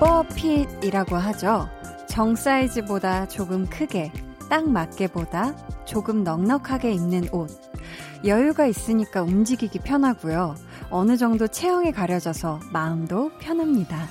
오버핏이라고 하죠. 정 사이즈보다 조금 크게, 딱 맞게보다 조금 넉넉하게 입는 옷. 여유가 있으니까 움직이기 편하고요. 어느 정도 체형이 가려져서 마음도 편합니다.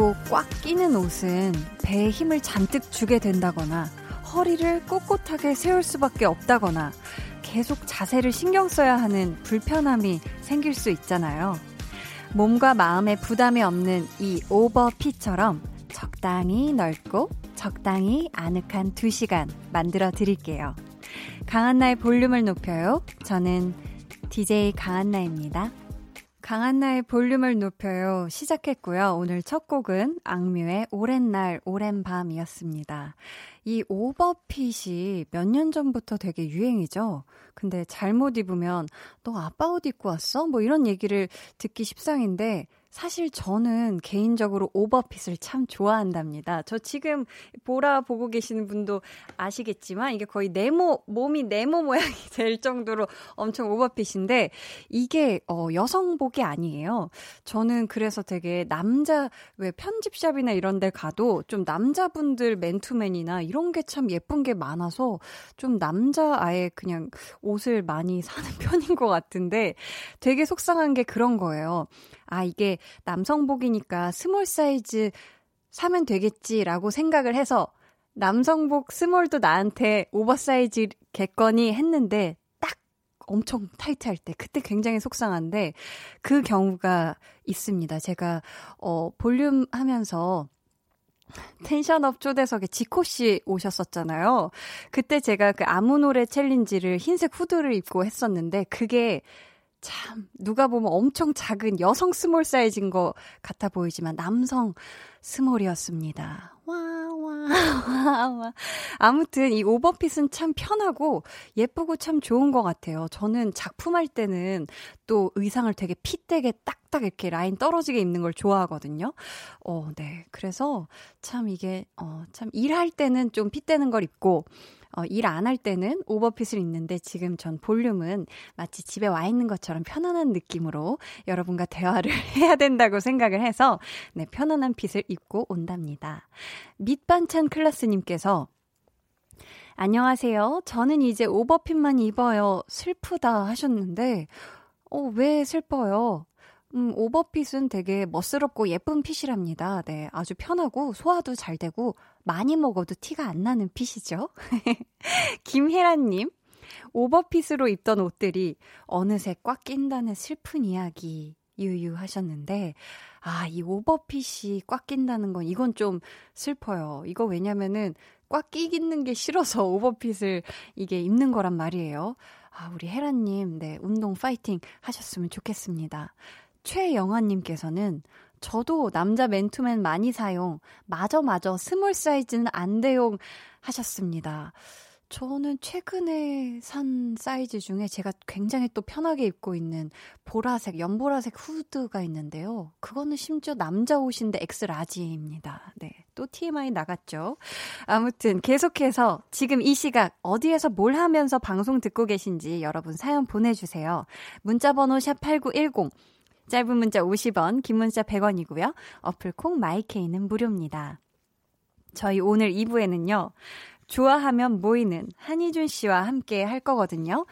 붙고 꽉 끼는 옷은 배에 힘을 잔뜩 주게 된다거나 허리를 꼿꼿하게 세울 수밖에 없다거나 계속 자세를 신경 써야 하는 불편함이 생길 수 있잖아요. 몸과 마음에 부담이 없는 이 오버핏처럼 적당히 넓고 적당히 아늑한 두 시간 만들어 드릴게요. 강한나의 볼륨을 높여요. 저는 DJ 강한나입니다. 강한나의 볼륨을 높여요. 시작했고요. 오늘 첫 곡은 악뮤의 오랜 날, 오랜 밤이었습니다. 이 오버핏이 몇 년 전부터 되게 유행이죠. 근데 잘못 입으면 너 아빠 옷 입고 왔어? 뭐 이런 얘기를 듣기 십상인데 사실 저는 개인적으로 오버핏을 참 좋아한답니다. 저 지금 보라 보고 계시는 분도 아시겠지만 이게 거의 네모, 몸이 네모 모양이 될 정도로 엄청 오버핏인데 이게 어, 여성복이 아니에요. 저는 그래서 되게 남자, 왜 편집샵이나 이런 데 가도 좀 남자분들 맨투맨이나 이런 게 참 예쁜 게 많아서 좀 남자 아예 그냥 옷을 많이 사는 편인 것 같은데 되게 속상한 게 그런 거예요. 아, 이게 남성복이니까 small 사이즈 사면 되겠지라고 생각을 해서 남성복 small도 나한테 오버사이즈 겠거니 했는데 딱 엄청 타이트할 때 그때 굉장히 속상한데 그 경우가 있습니다. 제가 어 볼륨 하면서 tension up 초대석에 지코 씨 오셨었잖아요. 그때 제가 그 아무 노래 challenge를 흰색 후드를 입고 했었는데 그게 참, 누가 보면 엄청 작은 여성 small 사이즈인 것 같아 보이지만 남성 small이었습니다. 와, 와, 와, 와. 아무튼 이 오버핏은 참 편하고 예쁘고 참 좋은 것 같아요. 저는 작품할 때는 또 의상을 되게 핏되게 딱딱 이렇게 라인 떨어지게 입는 걸 좋아하거든요. 어, 네. 그래서 참 이게, 어, 참 일할 때는 좀 핏되는 걸 입고, 어, 일 안 할 때는 오버핏을 입는데 지금 전 볼륨은 마치 집에 와 있는 것처럼 편안한 느낌으로 여러분과 대화를 해야 된다고 생각을 해서 네, 편안한 핏을 입고 온답니다. 밑반찬 클라스님께서 안녕하세요. 저는 이제 오버핏만 입어요. 슬프다 하셨는데, 어, 왜 슬퍼요? 음, 오버핏은 되게 멋스럽고 예쁜 핏이랍니다. 네, 아주 편하고 소화도 잘 되고 많이 먹어도 티가 안 나는 핏이죠. 김혜란님, 오버핏으로 입던 옷들이 어느새 꽉 낀다는 슬픈 이야기 유유하셨는데, 아, 이 오버핏이 꽉 낀다는 건 이건 좀 슬퍼요. 이거 왜냐면은 꽉 끼기는 게 싫어서 오버핏을 이게 입는 거란 말이에요. 아, 우리 혜란님, 네, 운동 파이팅 하셨으면 좋겠습니다. 최영아님께서는 저도 남자 맨투맨 많이 사용, 맞아 맞아 small 사이즈는 안 돼용 하셨습니다. 저는 최근에 산 사이즈 중에 제가 굉장히 또 편하게 입고 있는 보라색, 연보라색 후드가 있는데요. 그거는 심지어 남자 옷인데 X large입니다. 네. 또 TMI 나갔죠. 아무튼 계속해서 지금 이 시각 어디에서 뭘 하면서 방송 듣고 계신지 여러분 사연 보내주세요. 문자번호 샵8910 짧은 문자 50원, 긴 문자 100원이고요. 어플 콩 마이케이는 무료입니다. 저희 오늘 2부에는요. 좋아하면 모이는 한희준 씨와 함께 할 거거든요.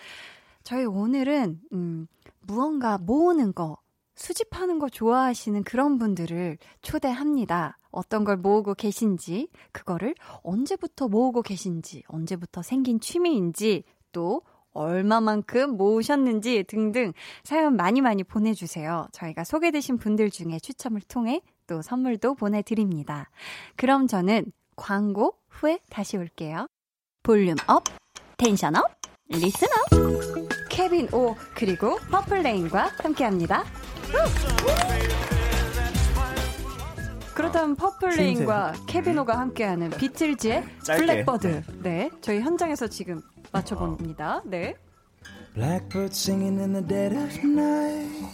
저희 오늘은 음, 무언가 모으는 거, 수집하는 거 좋아하시는 그런 분들을 초대합니다. 어떤 걸 모으고 계신지, 그거를 언제부터 모으고 계신지, 언제부터 생긴 취미인지, 또 얼마만큼 모으셨는지 등등 사연 많이 많이 보내주세요. 저희가 소개되신 분들 중에 추첨을 통해 또 선물도 보내드립니다. 그럼 저는 광고 후에 다시 올게요. volume up, tension up, listen up. 케빈 오 그리고 퍼플레인과 함께합니다. 그렇다면 퍼플레인과 케빈 오가 함께하는 비틀즈의 Blackbird. 네, 저희 현장에서 지금 맞춰봅니다. 네. Blackbird singing in the dead of night.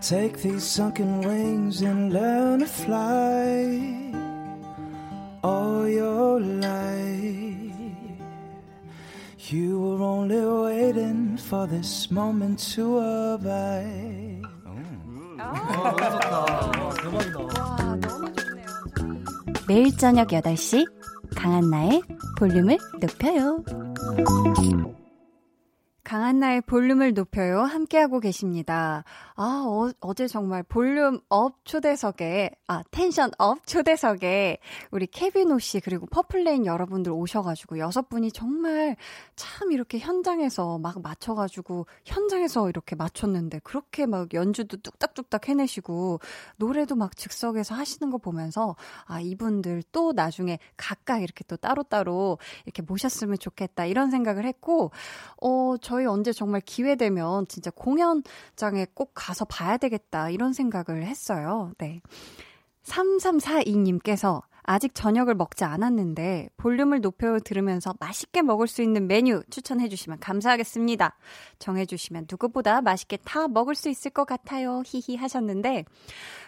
Take these sunken wings and learn to fly all your life. You were only waiting for this moment to arrive. 매일 저녁 8시 강한나의 볼륨을 높여요. 강한나의 볼륨을 높여요. 함께하고 계십니다. 아, 어, 제 정말 volume up 초대석에, 아, tension up 초대석에 우리 케빈 오 씨 그리고 퍼플레인 여러분들 오셔가지고 여섯 분이 정말 참 이렇게 현장에서 막 맞춰가지고 현장에서 이렇게 맞췄는데 그렇게 막 연주도 뚝딱뚝딱 해내시고 노래도 막 즉석에서 하시는 거 보면서 아, 이분들 또 나중에 각각 이렇게 또 따로따로 이렇게 모셨으면 좋겠다 이런 생각을 했고, 어, 저희 언제 정말 기회 되면 진짜 공연장에 꼭 가서 봐야 되겠다 이런 생각을 했어요. 네. 3342님께서 아직 저녁을 먹지 않았는데 볼륨을 높여 들으면서 맛있게 먹을 수 있는 메뉴 추천해 주시면 감사하겠습니다. 정해 주시면 누구보다 맛있게 다 먹을 수 있을 것 같아요. 히히 하셨는데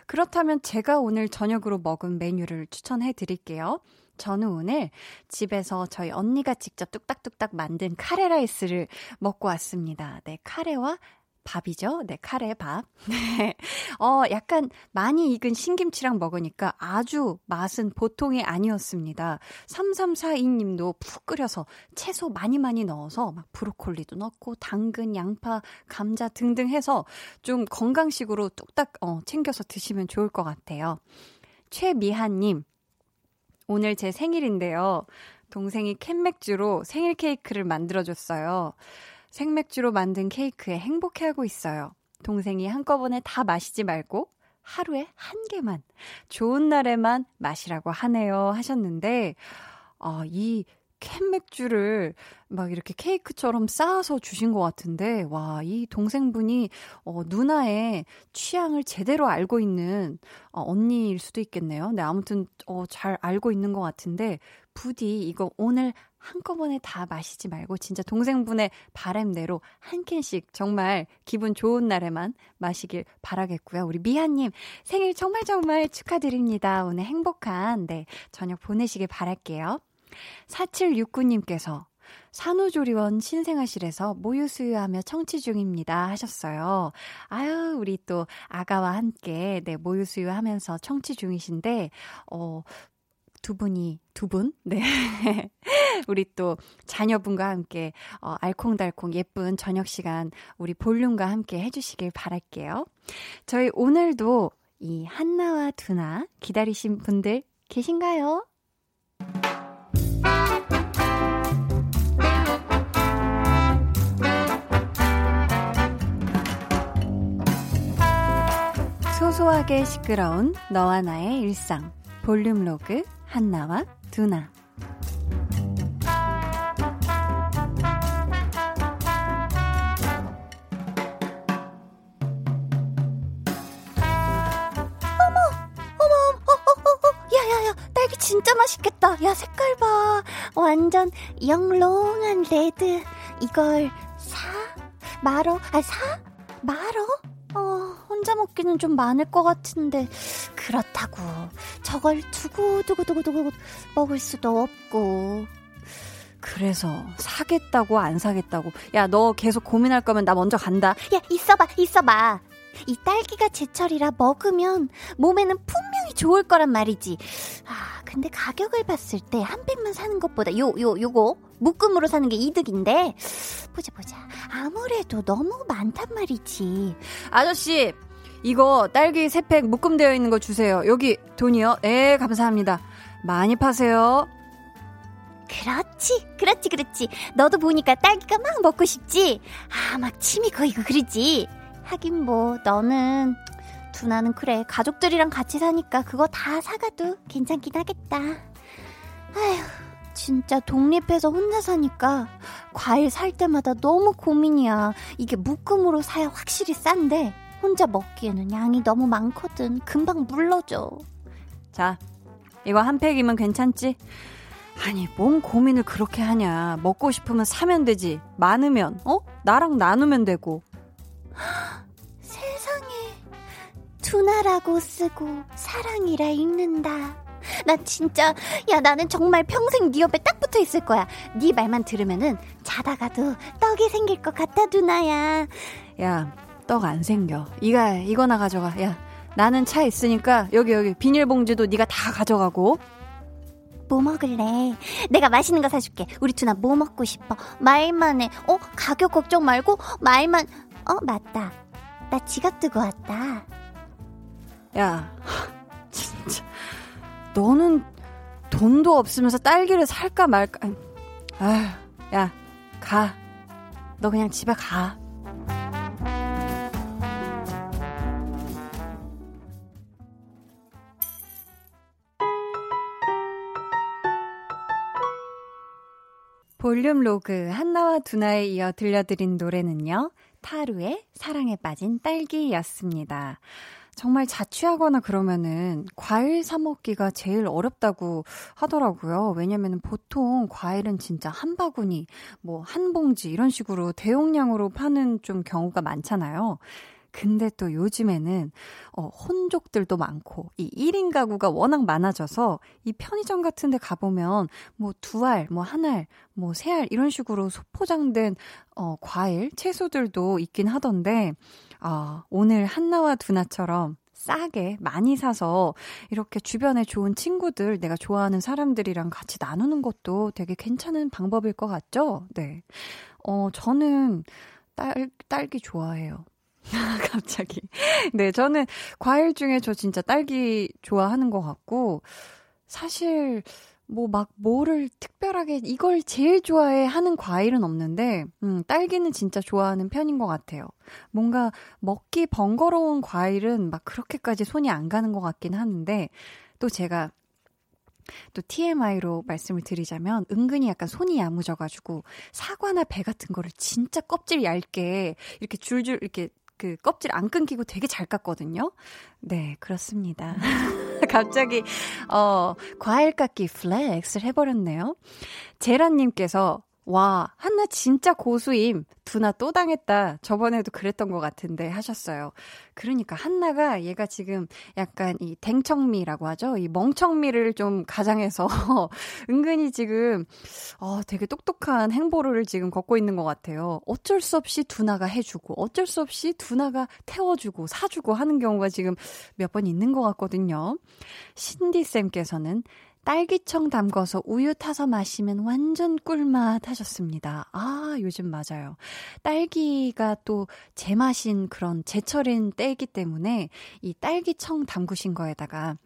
그렇다면 제가 오늘 저녁으로 먹은 메뉴를 추천해 드릴게요. 저는 오늘 집에서 저희 언니가 직접 뚝딱뚝딱 만든 카레 라이스를 먹고 왔습니다. 네, 카레와 밥이죠. 네, 카레 밥. 네. 어, 약간 많이 익은 신김치랑 먹으니까 아주 맛은 보통이 아니었습니다. 3342님도 푹 끓여서 채소 많이 많이 넣어서 막 브로콜리도 넣고 당근, 양파, 감자 등등 해서 좀 건강식으로 뚝딱 어, 챙겨서 드시면 좋을 것 같아요. 최미한님, 오늘 제 생일인데요. 동생이 캔맥주로 생일 케이크를 만들어줬어요. 생맥주로 만든 케이크에 행복해하고 있어요. 동생이 한꺼번에 다 마시지 말고 하루에 한 개만, 좋은 날에만 마시라고 하네요. 하셨는데, 아, 이 캔맥주를 막 이렇게 케이크처럼 쌓아서 주신 것 같은데, 와, 이 동생분이, 어, 누나의 취향을 제대로 알고 있는, 어, 언니일 수도 있겠네요. 네, 아무튼, 어, 잘 알고 있는 것 같은데, 부디 이거 오늘 한꺼번에 다 마시지 말고, 진짜 동생분의 바램대로 한 캔씩 정말 기분 좋은 날에만 마시길 바라겠고요. 우리 미아님, 생일 정말 정말 축하드립니다. 오늘 행복한, 네, 저녁 보내시길 바랄게요. 4769님께서 산후조리원 신생아실에서 모유수유하며 청취 중입니다 하셨어요. 아유, 우리 또 아가와 함께 네, 모유수유하면서 청취 중이신데, 어, 두 분이, 두 분? 네. 우리 또 자녀분과 함께, 어, 알콩달콩 예쁜 저녁 시간 우리 볼륨과 함께 해주시길 바랄게요. 저희 오늘도 이 한나와 두나 기다리신 분들 계신가요? 소소하게 시끄러운 너와 나의 일상 볼륨 로그 한나와 두나 딸기 진짜 맛있겠다. 야, 색깔 봐. 완전 영롱한 red. 이걸 사? 말어? 아, 사? 말어? 어, 혼자 먹기는 좀 많을 것 같은데. 그렇다고. 저걸 두고두고두고두고 먹을 수도 없고. 그래서 사겠다고 안 사겠다고. 야, 너 계속 고민할 거면 나 먼저 간다. 야, 있어봐, 있어봐. 이 딸기가 제철이라 먹으면 몸에는 분명히 좋을 거란 말이지. 아, 근데 가격을 봤을 때 한 팩만 사는 것보다 요, 요, 요거 묶음으로 사는 게 이득인데. 보자, 보자. 아무래도 너무 많단 말이지. 아저씨, 이거 딸기 3팩 묶음되어 있는 거 주세요. 여기 돈이요? 네, 감사합니다. 많이 파세요. 그렇지, 그렇지, 그렇지. 너도 보니까 딸기가 막 먹고 싶지? 아, 막 침이 고이고 그러지. 하긴 뭐 너는 두나는 그래 가족들이랑 같이 사니까 그거 다 사가도 괜찮긴 하겠다. 아휴 진짜 독립해서 혼자 사니까 과일 살 때마다 너무 고민이야. 이게 묶음으로 사야 확실히 싼데 혼자 먹기에는 양이 너무 많거든. 금방 물러져. 자, 이거 한 팩이면 괜찮지? 아니, 뭔 고민을 그렇게 하냐. 먹고 싶으면 사면 되지. 많으면, 어? 나랑 나누면 되고. 두나라고 쓰고 사랑이라 읽는다. 나 진짜 야 나는 정말 평생 네 옆에 딱 붙어 있을 거야. 네 말만 들으면은 자다가도 떡이 생길 것 같아 두나야. 야, 떡 안 생겨. 이가 이거나 가져가. 야, 나는 차 있으니까 여기 여기 비닐봉지도 네가 다 가져가고. 뭐 먹을래? 내가 맛있는 거 사줄게. 우리 투나 뭐 먹고 싶어? 말만 해. 어? 가격 걱정 말고 말만. 어? 맞다. 나 지갑 두고 왔다. 야, 진짜. 너는 돈도 없으면서 딸기를 살까 말까. 아휴, 야, 가. 너 그냥 집에 가. 볼륨 로그 한나와 두나에 이어 들려드린 노래는요. 타루의 사랑에 빠진 딸기였습니다. 정말 자취하거나 그러면은 과일 사 먹기가 제일 어렵다고 하더라고요. 왜냐면은 보통 과일은 진짜 한 바구니, 뭐 한 봉지 이런 식으로 대용량으로 파는 좀 경우가 많잖아요. 근데 또 요즘에는 어, 혼족들도 많고 이 1인 가구가 워낙 많아져서 이 편의점 같은 데 가보면 뭐 두 알, 뭐 한 알, 뭐 세 알 이런 식으로 소포장된 어, 과일, 채소들도 있긴 하던데 아, 오늘 한나와 두나처럼 싸게 많이 사서 이렇게 주변에 좋은 친구들, 내가 좋아하는 사람들이랑 같이 나누는 것도 되게 괜찮은 방법일 것 같죠? 네. 어, 저는 딸, 딸기 좋아해요. 갑자기. 네, 저는 과일 중에 저 진짜 딸기 좋아하는 것 같고, 사실, 뭐 막 뭐를 특별하게 이걸 제일 좋아해 하는 과일은 없는데, 음, 딸기는 진짜 좋아하는 편인 것 같아요. 뭔가 먹기 번거로운 과일은 막 그렇게까지 손이 안 가는 것 같긴 하는데, 또 제가 또 TMI로 말씀을 드리자면 은근히 약간 손이 야무져가지고 사과나 배 같은 거를 진짜 껍질 얇게 이렇게 줄줄 이렇게 그 껍질 안 끊기고 되게 잘 깎거든요. 네, 그렇습니다. 갑자기, 어, 과일 깎기 flex를 해버렸네요. 제라님께서 와, 한나 진짜 고수임. 두나 또 당했다. 저번에도 그랬던 것 같은데 하셨어요. 그러니까 한나가 얘가 지금 약간 이 댕청미라고 하죠. 이 멍청미를 좀 가장해서 은근히 지금 어, 되게 똑똑한 행보를 지금 걷고 있는 것 같아요. 어쩔 수 없이 두나가 해주고 어쩔 수 없이 두나가 태워주고 사주고 하는 경우가 지금 몇 번 있는 것 같거든요. 신디쌤께서는 딸기청 담궈서 우유 타서 마시면 완전 꿀맛 하셨습니다. 아, 요즘 맞아요. 딸기가 또 제맛인 그런 제철인 때이기 때문에 이 딸기청 담그신 거에다가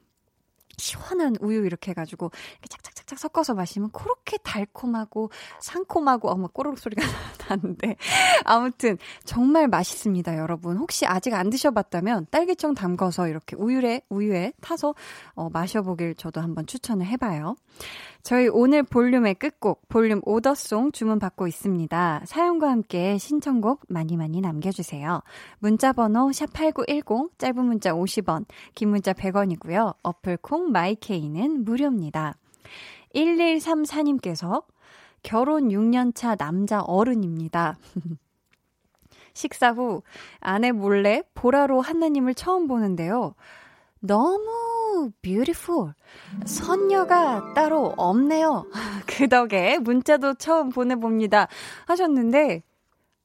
시원한 우유 이렇게 해가지고 이렇게 착착착착 섞어서 마시면 그렇게 달콤하고 상콤하고 어머 꼬르륵 소리가 나는데. 아무튼 정말 맛있습니다 여러분. 혹시 아직 안 드셔봤다면 딸기청 담궈서 이렇게 우유에 우유에 타서 어, 마셔보길 저도 한번 추천을 해봐요. 저희 오늘 볼륨의 끝곡 볼륨 오더송 주문 받고 있습니다. 사연과 함께 신청곡 많이 많이 남겨주세요. 문자번호 샵 8910 짧은 문자 50원 긴 문자 100원이고요. 어플 콩 마이케이는 무료입니다. 1134님께서 결혼 6년차 남자 어른입니다. 식사 후 아내 몰래 보라로 한나님을 처음 보는데요. 너무 뷰티풀. 선녀가 따로 없네요. 그 덕에 문자도 처음 보내봅니다. 하셨는데,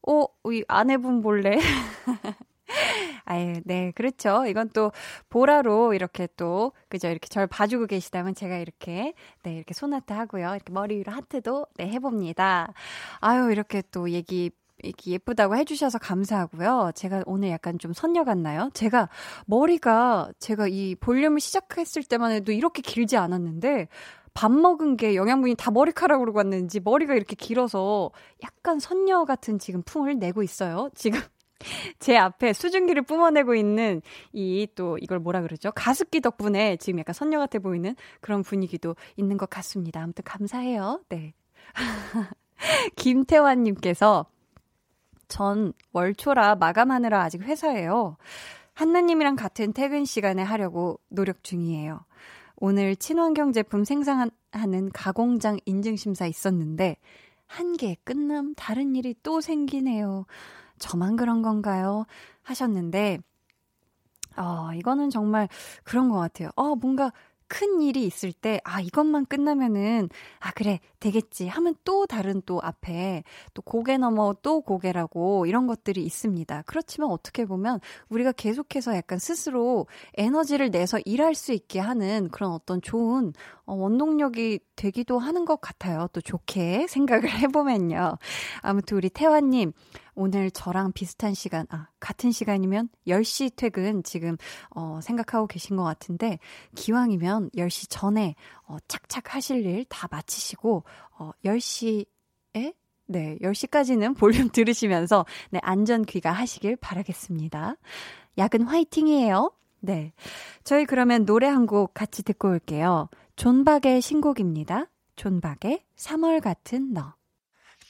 어, 이 아내분 몰래 아유, 네, 그렇죠. 이건 또 보라로 이렇게 또 그죠? 이렇게 절 봐주고 계시다면 제가 이렇게 네 이렇게 소나트 하고요. 이렇게 머리 위로 하트도 네 해봅니다. 아유, 이렇게 또 얘기 이렇게 예쁘다고 해주셔서 감사하고요. 제가 오늘 약간 좀 선녀 같나요? 제가 머리가 제가 이 볼륨을 시작했을 때만 해도 이렇게 길지 않았는데 밥 먹은 게 영양분이 다 머리카락으로 갔는지 머리가 이렇게 길어서 약간 선녀 같은 지금 풍을 내고 있어요. 지금 제 앞에 수증기를 뿜어내고 있는 이 또 이걸 뭐라 그러죠? 가습기 덕분에 지금 약간 선녀 같아 보이는 그런 분위기도 있는 것 같습니다. 아무튼 감사해요. 네. 김태환님께서 전 월초라 마감하느라 아직 회사에요. 한나님이랑 같은 퇴근 시간에 하려고 노력 중이에요. 오늘 친환경 제품 생산하는 가공장 인증심사 있었는데 한 개 끝남 다른 일이 또 생기네요. 저만 그런 건가요? 하셨는데, 어, 이거는 정말 그런 것 같아요. 어, 뭔가 큰 일이 있을 때, 아, 이것만 끝나면은, 아, 그래, 되겠지. 하면 또 다른 또 앞에 또 고개 넘어 또 고개라고 이런 것들이 있습니다. 그렇지만 어떻게 보면 우리가 계속해서 약간 스스로 에너지를 내서 일할 수 있게 하는 그런 어떤 좋은 어, 원동력이 되기도 하는 것 같아요. 또 좋게 생각을 해보면요. 아무튼 우리 태화님, 오늘 저랑 비슷한 시간, 아, 같은 시간이면 10시 퇴근 지금, 어, 생각하고 계신 것 같은데, 기왕이면 10시 전에, 어, 착착 하실 일 다 마치시고, 어, 10시에 네, 10시까지는 볼륨 들으시면서 네, 안전 귀가 하시길 바라겠습니다. 야근 화이팅이에요. 네. 저희 그러면 노래 한 곡 같이 듣고 올게요. 존박의 신곡입니다. 존박의 3월 같은 너.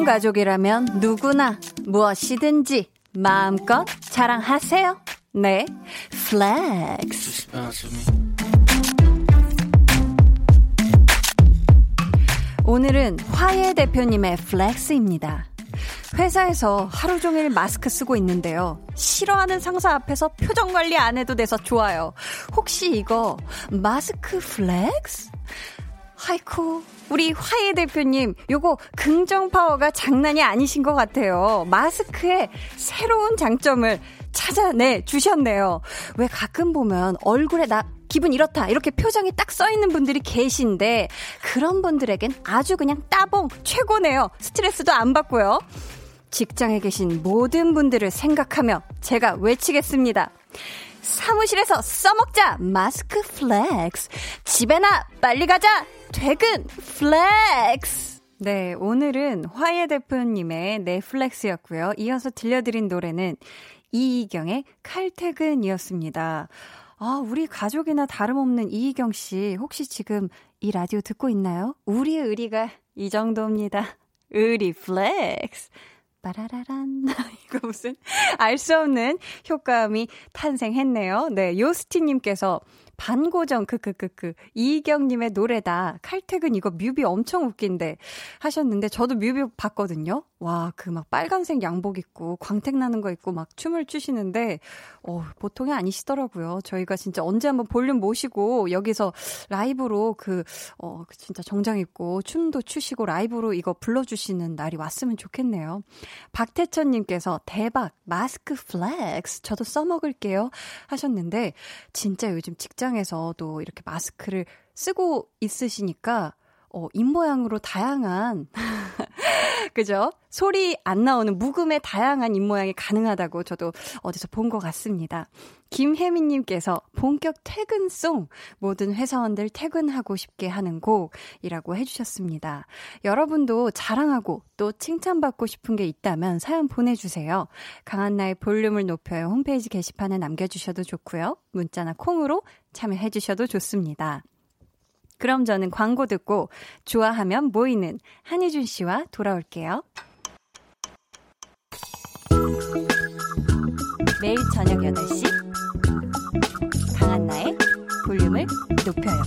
볼륨 가족이라면 누구나 무엇이든지 마음껏 자랑하세요. 네, flex. 오늘은 화예 대표님의 flex입니다. 회사에서 하루 종일 마스크 쓰고 있는데요. 싫어하는 상사 앞에서 표정 관리 안 해도 돼서 좋아요. 혹시 이거 마스크 flex? 하이쿠, 우리 화예 대표님, 요거 긍정 파워가 장난이 아니신 것 같아요. 마스크의 새로운 장점을 찾아내 주셨네요. 왜 가끔 보면 얼굴에 나 기분 이렇다 이렇게 표정이 딱 써 있는 분들이 계신데 그런 분들에겐 아주 그냥 따봉 최고네요. 스트레스도 안 받고요. 직장에 계신 모든 분들을 생각하며 제가 외치겠습니다. 사무실에서 써먹자 마스크 flex. 집에나 빨리 가자. 퇴근 flex. 네 오늘은 화예 대표님의 넷flex였고요. 이어서 들려드린 노래는 이희경의 칼퇴근이었습니다. 아 우리 가족이나 다름없는 이희경 씨 혹시 지금 이 라디오 듣고 있나요? 우리의 의리가 이 정도입니다. 의리 flex 빠라라란. 이거 무슨 알 수 없는 효과음이 탄생했네요. 네, 요스티님께서 반고정 크크크크 이경님의 노래다 칼퇴근 이거 뮤비 엄청 웃긴데 하셨는데 저도 뮤비 봤거든요. 와 그 막 빨간색 양복 입고 광택 나는 거 입고 막 춤을 추시는데 어 보통이 아니시더라고요. 저희가 진짜 언제 한번 볼륨 모시고 여기서 라이브로 그어 진짜 정장 입고 춤도 추시고 라이브로 이거 불러주시는 날이 왔으면 좋겠네요. 박태천님께서 대박 마스크 flex 저도 써먹을게요 하셨는데 진짜 요즘 직장 현장에서도 이렇게 마스크를 쓰고 있으시니까 어, 입모양으로 다양한, 그죠? 소리 안 나오는 묵음의 다양한 입모양이 가능하다고 저도 어디서 본 것 같습니다. 김혜민님께서 본격 퇴근송, 모든 회사원들 퇴근하고 싶게 하는 곡이라고 해주셨습니다. 여러분도 자랑하고 또 칭찬받고 싶은 게 있다면 사연 보내주세요. 강한나의 볼륨을 높여요. 홈페이지 게시판에 남겨주셔도 좋고요. 문자나 콩으로 참여해주셔도 좋습니다. 그럼 저는 광고 듣고 좋아하면 모이는 한희준 씨와 돌아올게요. 매일 저녁 8시 높여요.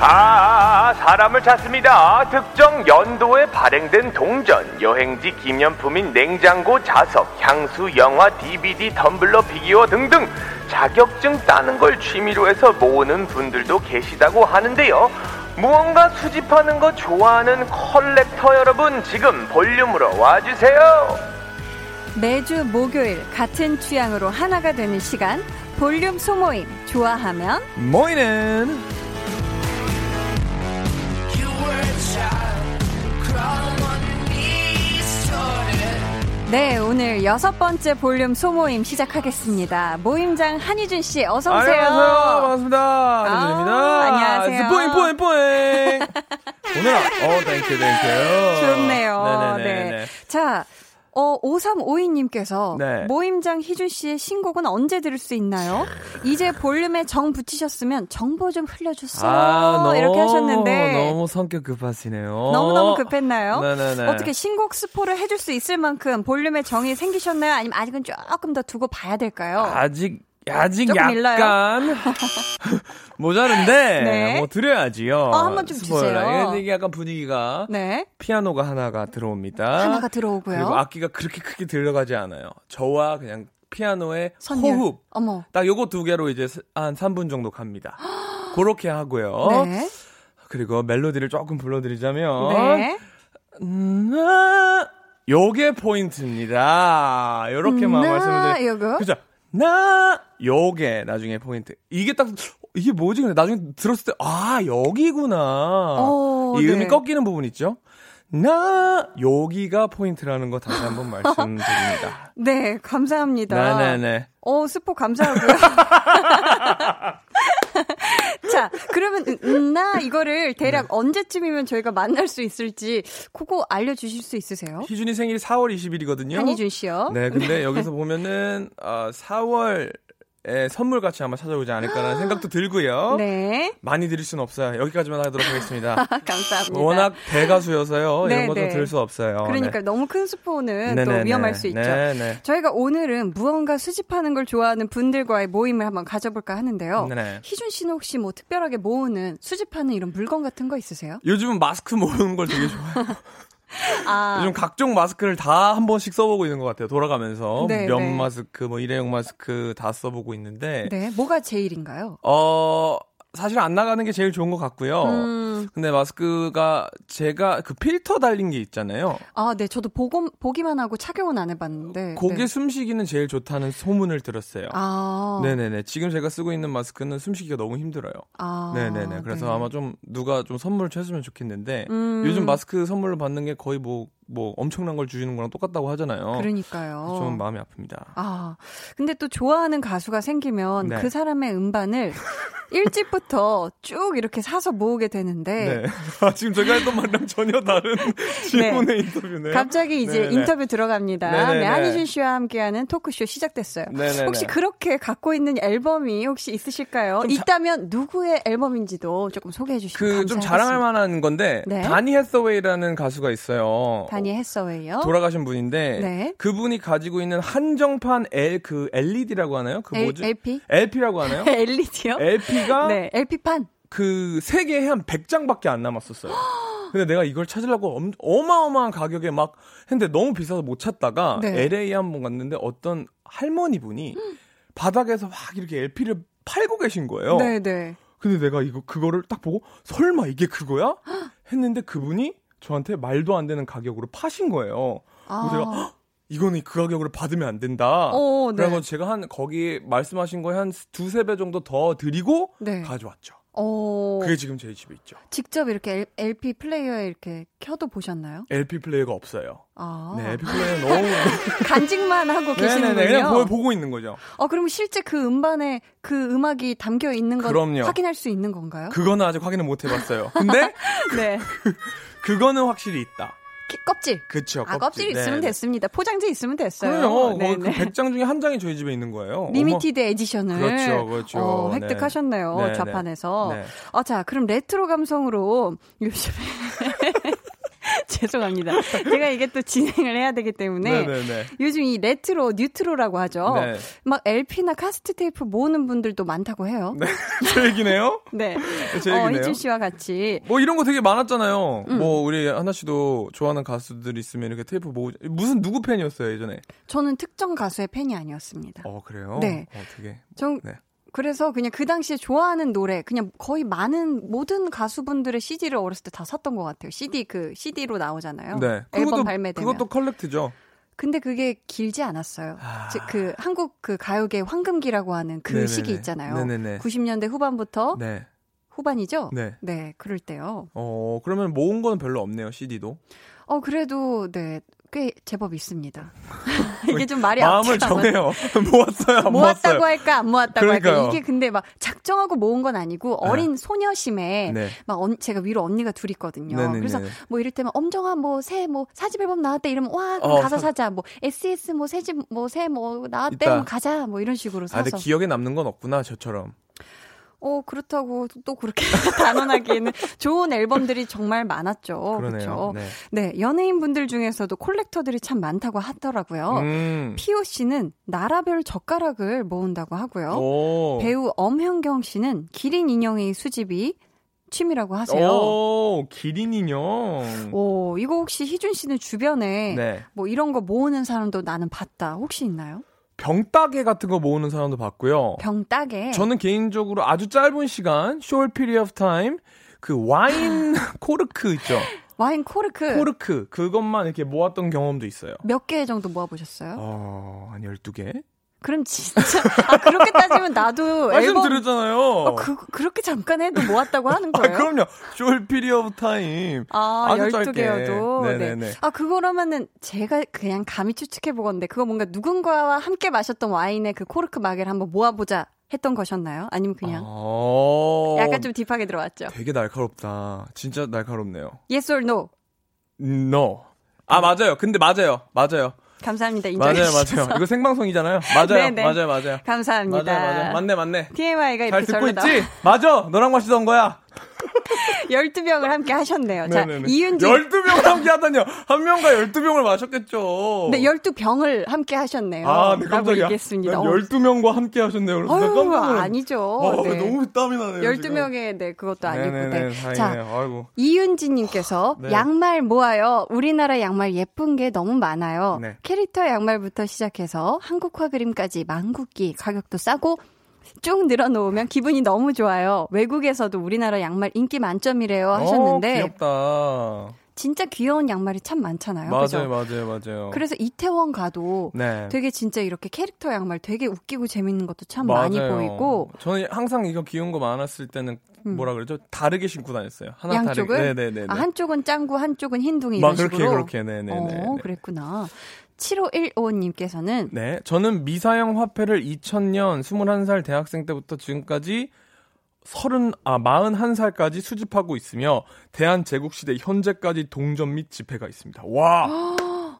아, 사람을 찾습니다. 특정 연도에 발행된 동전, 여행지 기념품인 냉장고, 자석, 향수, 영화, DVD, 텀블러, 피규어 등등 자격증 따는 걸 취미로 해서 모으는 분들도 계시다고 하는데요. 무언가 수집하는 거 좋아하는 collector 여러분, 지금 볼륨으로 와주세요. 매주 목요일 같은 취향으로 하나가 되는 시간, 볼륨 소모임, 좋아하면 모이는 네, 오늘 여섯 번째 볼륨 소모임 시작하겠습니다. 모임장 한희준 씨, 어서 오세요. 안녕하세요, 반갑습니다. 한희준입니다. 아, 안녕하세요. 뽀잉 뽀잉 뽀잉. 오늘아, 어, thank you thank you. 좋네요. 네네네. 네. 자. 어, 5352님께서 네. 모임장 희준 씨의 신곡은 언제 들을 수 있나요? 이제 볼륨에 정 붙이셨으면 정보 좀 흘려주세요. 아, 이렇게 하셨는데 너무 성격 급하시네요. 너무너무 급했나요? 네네네. 어떻게 신곡 스포를 해줄 수 있을 만큼 볼륨에 정이 생기셨나요? 아니면 아직은 조금 더 두고 봐야 될까요? 아직 아직? 약간 모자른데 네. 뭐 드려야지요. 어, 한번 좀. 주세요. 이게 약간 분위기가 네. 피아노가 하나가 들어옵니다. 하나가 들어오고요. 그리고 악기가 그렇게 크게 들려가지 않아요. 저와 그냥 피아노의 선율. 호흡. 어머. 딱 요거 두 개로 이제 한 3분 정도 갑니다. 그렇게 하고요. 네. 그리고 멜로디를 조금 불러드리자면 네. 음, 나 요게 포인트입니다. 요렇게만 나, 말씀을 요거? 그죠? 나 요게 나중에 포인트. 이게 딱 이게 뭐지? 근데 나중에 들었을 때 아 여기구나. 어, 이 음이 네. 꺾이는 부분 있죠? 나 여기가 포인트라는 거 다시 한번 말씀드립니다. 네, 감사합니다. 네네네. 어, 스포 감사하고요. 자, 그러면 음, 음, 나 이거를 대략 네. 언제쯤이면 저희가 만날 수 있을지 그거 알려주실 수 있으세요? 희준이 생일 4월 20일이거든요. 한희준 씨요. 네, 근데 여기서 보면은 어, 4월 에 선물 같이 아마 찾아오지 않을까라는 생각도 들고요. 네, 많이 드릴 수는 없어요. 여기까지만 하도록 하겠습니다. 감사합니다. 워낙 대가수여서요. 네, 이런 거좀 네. 들수 없어요. 그러니까 너무 큰 스포는 네. 또. 위험할 수 있죠. 네네. 저희가 오늘은 무언가 수집하는 걸 좋아하는 분들과의 모임을 한번 가져볼까 하는데요. 네네. 희준 씨는 혹시 뭐 특별하게 모으는 수집하는 이런 물건 같은 거 있으세요? 요즘은 마스크 모으는 걸 되게 좋아해요. 아, 요즘 각종 마스크를 다 한 번씩 써보고 있는 것 같아요. 돌아가면서 네, 면 네. 마스크, 뭐 일회용 마스크 다 써보고 있는데 네, 뭐가 제일인가요? 어 사실 안 나가는 게 제일 좋은 것 같고요. 음, 근데 마스크가 제가 그 필터 달린 게 있잖아요. 아, 네, 저도 보고, 보기만 하고 착용은 안 해봤는데. 고개 네. 숨쉬기는 제일 좋다는 소문을 들었어요. 아, 네네네. 지금 제가 쓰고 있는 마스크는 숨쉬기가 너무 힘들어요. 아, 네네네. 그래서 네. 아마 좀 누가 좀 선물을 해주면 좋겠는데 음, 요즘 마스크 선물로 받는 게 거의 뭐, 뭐 엄청난 걸 주시는 거랑 똑같다고 하잖아요. 그러니까요. 좀 마음이 아픕니다. 아, 근데 또 좋아하는 가수가 생기면 네. 그 사람의 음반을 일찍부터 쭉 이렇게 사서 모으게 되는데 네. 아, 지금 제가 했던 말이랑 전혀 다른 질문의 인터뷰네요. 갑자기 이제 네네네. 인터뷰 들어갑니다. 네네네. 네, 한희준 씨와 함께하는 토크쇼 시작됐어요. 네네네. 혹시 그렇게 갖고 있는 앨범이 혹시 있으실까요? 좀 자- 있다면 누구의 앨범인지도 조금 소개해 주시면 그좀 감사하겠습니다. 자랑할 만한 건데 네. 다니 해서웨이라는 가수가 있어요. 다니 해서웨이요. 돌아가신 분인데 네. 그분이 가지고 있는 한정판 L 그 LED라고 하나요? 그 L- 뭐지? LP? LP라고 하나요? LED요? LP가 네, LP판. 그 세계에 한 100장밖에 안 남았었어요. 근데 내가 이걸 찾으려고 엄, 어마어마한 가격에 막 했는데 너무 비싸서 못 찾다가 네. LA 한 번 갔는데 어떤 할머니 분이 바닥에서 막 이렇게 LP를 팔고 계신 거예요. 네, 네. 근데 내가 이거 그거를 딱 보고 설마 이게 그거야? 했는데 그분이 저한테 말도 안 되는 가격으로 파신 거예요. 그래서 제가 아. 헉, 이거는 그 가격으로 받으면 안 된다. 어, 네. 그래서 제가 한 거기 말씀하신 거에 한 두세 배 정도 더 드리고 네. 가져왔죠. 어, 그게 지금 제 집에 있죠. 직접 이렇게 LP 플레이어에 이렇게 켜도 보셨나요? LP 플레이어가 없어요. 아. 네, LP 플레이어 너무 간직만 하고 계시는군요. 네네네 그냥 보, 보고 있는 거죠. 어, 그럼 실제 그 음반에 그 음악이 담겨 있는 걸 그럼요. 확인할 수 있는 건가요? 그거는 아직 확인을 못 해봤어요. 근데 네. 그거는 확실히 있다. 키- 껍질. 그쵸. 아, 껍질 있으면 네네. 됐습니다. 포장지 있으면 됐어요. 그럼요. 네, 그 네. 100장 중에 한 장이 저희 집에 있는 거예요. limited edition을 그렇죠, 그렇죠. 어, 네. 획득하셨네요. 네, 네. 자판에서. 네. 어, 자, 그럼 레트로 감성으로 요즘에 죄송합니다. 제가 이게 또 진행을 해야 되기 때문에 네네네. 요즘 이 레트로 뉴트로라고 하죠. 네. 막 LP나 카세트 테이프 모으는 분들도 많다고 해요. 네. 제 얘기네요. 네. 제 어, 얘기네요. 희준 씨와 같이 뭐 이런 거 되게 많았잖아요. 음. 뭐 우리 하나 씨도 좋아하는 가수들 있으면 이렇게 테이프 모으 무슨 누구 팬이었어요 예전에? 저는 특정 가수의 팬이 아니었습니다. 어 그래요? 네. 어 되게 전 네. 그래서 그냥 그 당시에 좋아하는 노래 그냥 거의 많은 모든 가수분들의 CD를 어렸을 때 다 샀던 것 같아요. CD 그 CD로 나오잖아요. 네. 앨범 그것도 발매되면. 그것도 컬렉트죠. 근데 그게 길지 않았어요. 아. 즉, 그 한국 그 가요계 황금기라고 하는 그 네네네. 시기 있잖아요. 네네네. 90년대 후반부터 네. 후반이죠? 네. 네, 그럴 때요. 어 그러면 모은 거는 별로 없네요 CD도. 어, 그래도, 네. 꽤 제법 있습니다. 이게 좀 말이 마음을 정해요. 모았어요, 안 모았다고 모았어요? 할까 안 모았다고 할까 그러니까요. 이게 근데 막 작정하고 모은 건 아니고 어린 소녀심에 네. 막 언, 제가 위로 언니가 둘 있거든요. 네네네. 그래서 뭐 이럴 때면 엄정아 뭐새뭐 사집 앨범 나왔대 이러면 와 어, 가서 사- 사자 뭐 SS 뭐 새집 뭐 새뭐 나왔대. 그럼 가자 뭐 이런 식으로 아, 근데 사서 기억에 남는 건 없구나, 저처럼. 어 그렇다고 또 그렇게 단언하기에는 좋은 앨범들이 정말 많았죠. 그렇죠. 네. 네 연예인 분들 중에서도 콜렉터들이 참 많다고 하더라고요. 음. 피오 씨는 나라별 젓가락을 모은다고 하고요. 오. 배우 엄현경 씨는 기린 인형의 수집이 취미라고 하세요. 오, 기린 인형. 오, 이거 혹시 희준 씨는 주변에 네. 뭐 이런 거 모으는 사람도 나는 봤다. 혹시 있나요? 병따개 같은 거 모으는 사람도 봤고요. 병따개. 저는 개인적으로 아주 짧은 시간, short period of time, 그 와인 코르크 있죠. 와인 코르크 코르크 그것만 이렇게 모았던 경험도 있어요. 몇 개 정도 모아보셨어요? 어, 한 12개? 그럼 진짜 아 그렇게 따지면 나도 앨범 말씀드렸잖아요. 어, 그, 그렇게 잠깐 해도 모았다고 하는 아, 거예요? 그럼요. short period of time. 아, 아주 12개여도. 짧게. 네. 네네 네. 아, 그거라면은 제가 그냥 감히 추측해 보건데 그거 뭔가 누군가와 함께 마셨던 와인의 그 코르크 마개를 한번 모아 보자 했던 것이었나요? 아니면 그냥 어, 약간 좀 딥하게 들어왔죠? 되게 날카롭다. 진짜 날카롭네요. Yes or no? No. 아, 맞아요. 근데 맞아요. 맞아요. 감사합니다. 맞아요. 맞아요. 이거 생방송이잖아요. 맞아요. 맞아요, 맞아요. 감사합니다. 맞아요, 맞아요. 맞네, 맞네. TMI가 잘 이렇게 듣고 절로 있지? 맞아! 너랑 마시던 거야. 12병을 함께 하셨네요. 자, 네네네. 이윤진. 12병을 함께 하다니요. 한 명과 12병을 마셨겠죠. 네, 12병을 함께 하셨네요. 아, 네, 깜짝이야. 얘기했습니다. 난 어, 12명과 함께 하셨네요. 놀랐 아니죠. 어, 네. 너무 땀이 나네요. 12명의, 네, 그것도 아니고. 네네네, 네. 자, 아이고. 이윤지님께서 네. 양말 모아요. 우리나라 양말 예쁜 게 너무 많아요. 네. 캐릭터 양말부터 시작해서 한국화 그림까지 망국기 가격도 싸고 쭉 늘어놓으면 기분이 너무 좋아요. 외국에서도 우리나라 양말 인기 만점이래요 하셨는데 어, 귀엽다. 진짜 귀여운 양말이 참 많잖아요. 맞아요, 그죠? 맞아요, 맞아요. 그래서 이태원 가도 네. 되게 진짜 이렇게 캐릭터 양말 되게 웃기고 재밌는 것도 참 많이 맞아요. 보이고 저는 항상 이거 귀여운 거 많았을 때는 음. 뭐라 그러죠? 다르게 신고 다녔어요. 하나 양쪽을 다르게. 네네네. 아, 한쪽은 짱구 한쪽은 흰둥이 막 이런 그렇게 식으로 그렇게 네네네. 어, 그랬구나. 7515님께서는 네, 저는 미사용 화폐를 2000년 21살 대학생 때부터 지금까지 30, 아, 41살까지 수집하고 있으며, 대한제국시대 현재까지 동전 및 지폐가 있습니다. 와!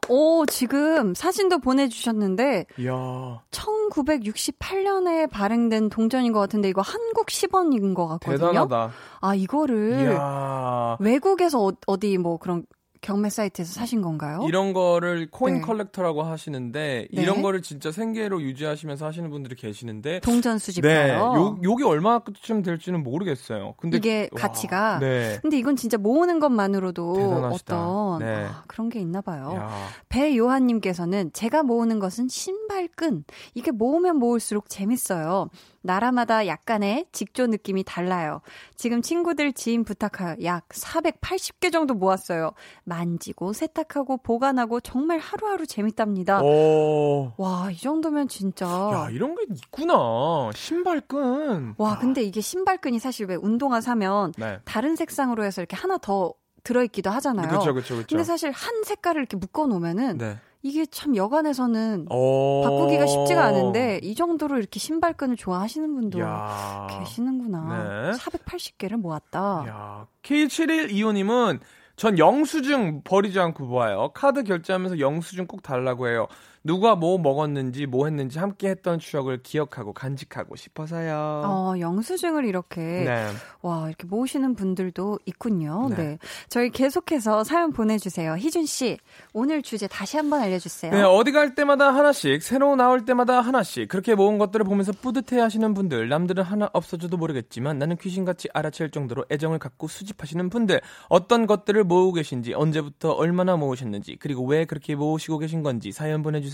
오, 지금 사진도 보내주셨는데, 이야, 1968년에 발행된 동전인 것 같은데, 이거 한국 10원인 것 같거든요. 대단하다. 아, 이거를 이야. 외국에서 어, 어디 뭐 그런 경매 사이트에서 사신 건가요? 이런 거를 코인 네. 컬렉터라고 하시는데, 네. 이런 거를 진짜 생계로 유지하시면서 하시는 분들이 계시는데, 동전 네, 수집가요. 요, 요게 얼마쯤 될지는 모르겠어요. 근데 이게 와, 가치가 네. 근데 이건 진짜 모으는 것만으로도 대단하시다. 어떤 네. 아, 그런 게 있나 봐요. 야. 배요한님께서는 제가 모으는 것은 신발끈. 이게 모으면 모을수록 재밌어요. 나라마다 약간의 직조 느낌이 달라요. 지금 친구들 지인 부탁하여 약 480개 정도 모았어요. 만지고 세탁하고 보관하고 정말 하루하루 재밌답니다. 오. 와, 이 정도면 진짜. 야, 이런 게 있구나. 신발끈. 와, 근데 이게 신발끈이 사실 왜 운동화 사면 네. 다른 색상으로 해서 이렇게 하나 더 들어있기도 하잖아요. 그렇죠, 그렇죠, 그렇죠. 근데 사실 한 색깔을 이렇게 묶어 놓으면은 네. 이게 참 여간에서는 오. 바꾸기가 쉽지가 않은데 이 정도로 이렇게 신발끈을 좋아하시는 분도 야. 계시는구나. 네. 480개를 모았다. 야. K7125님은 전 영수증 버리지 않고 모아요. 카드 결제하면서 영수증 꼭 달라고 해요. 누가 뭐 먹었는지 뭐 했는지 함께 했던 추억을 기억하고 간직하고 싶어서요. 어, 영수증을 이렇게 네. 와 이렇게 모으시는 분들도 있군요. 네. 네. 저희 계속해서 사연 보내주세요. 희준 씨 오늘 주제 다시 한번 알려주세요. 네, 어디 갈 때마다 하나씩, 새로 나올 때마다 하나씩, 그렇게 모은 것들을 보면서 뿌듯해 하시는 분들, 남들은 하나 없어져도 모르겠지만 나는 귀신같이 알아챌 정도로 애정을 갖고 수집하시는 분들, 어떤 것들을 모으고 계신지, 언제부터 얼마나 모으셨는지, 그리고 왜 그렇게 모으시고 계신 건지 사연 보내주세요.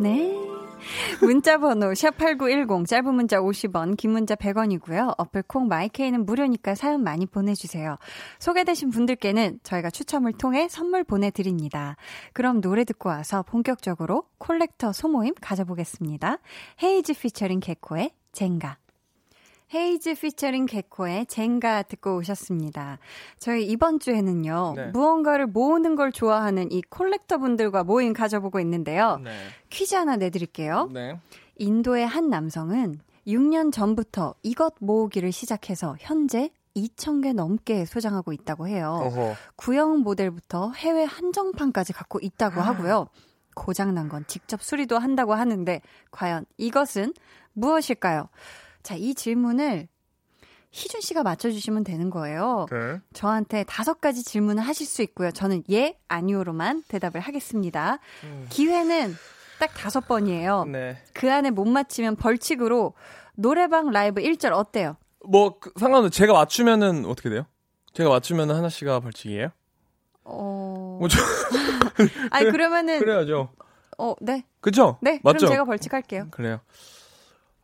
네. 문자 번호 샵8910 짧은 문자 50원 긴 문자 100원이고요. 어플 콩 마이케이는 무료니까 사연 많이 보내주세요. 소개되신 분들께는 저희가 추첨을 통해 선물 보내드립니다. 그럼 노래 듣고 와서 본격적으로 콜렉터 소모임 가져보겠습니다. 헤이즈 피처링 개코의 젠가 헤이즈 피처링 개코의 젠가 듣고 오셨습니다. 저희 이번 주에는요, 네. 무언가를 모으는 걸 좋아하는 이 콜렉터 분들과 모임 가져보고 있는데요. 네. 퀴즈 하나 내드릴게요. 네. 인도의 한 남성은 6년 전부터 이것 모으기를 시작해서 현재 2,000개 넘게 소장하고 있다고 해요. 어허. 구형 모델부터 해외 한정판까지 갖고 있다고 하고요. 고장난 건 직접 수리도 한다고 하는데 과연 이것은 무엇일까요? 자, 이 질문을 희준 씨가 맞춰주시면 되는 거예요. 네. 저한테 다섯 가지 질문을 하실 수 있고요. 저는 예, 아니오로만 대답을 하겠습니다. 기회는 딱 다섯 번이에요. 네. 그 안에 못 맞히면 벌칙으로 노래방 라이브 1절 어때요? 뭐 그, 상관없 제가 맞추면은 어떻게 돼요? 제가 맞추면은 하나 씨가 벌칙이에요? 어. 뭐 저, 아니, 그러면은. 그래야죠. 어, 네. 그쵸? 네. 맞죠? 그럼 제가 벌칙할게요. 그래요.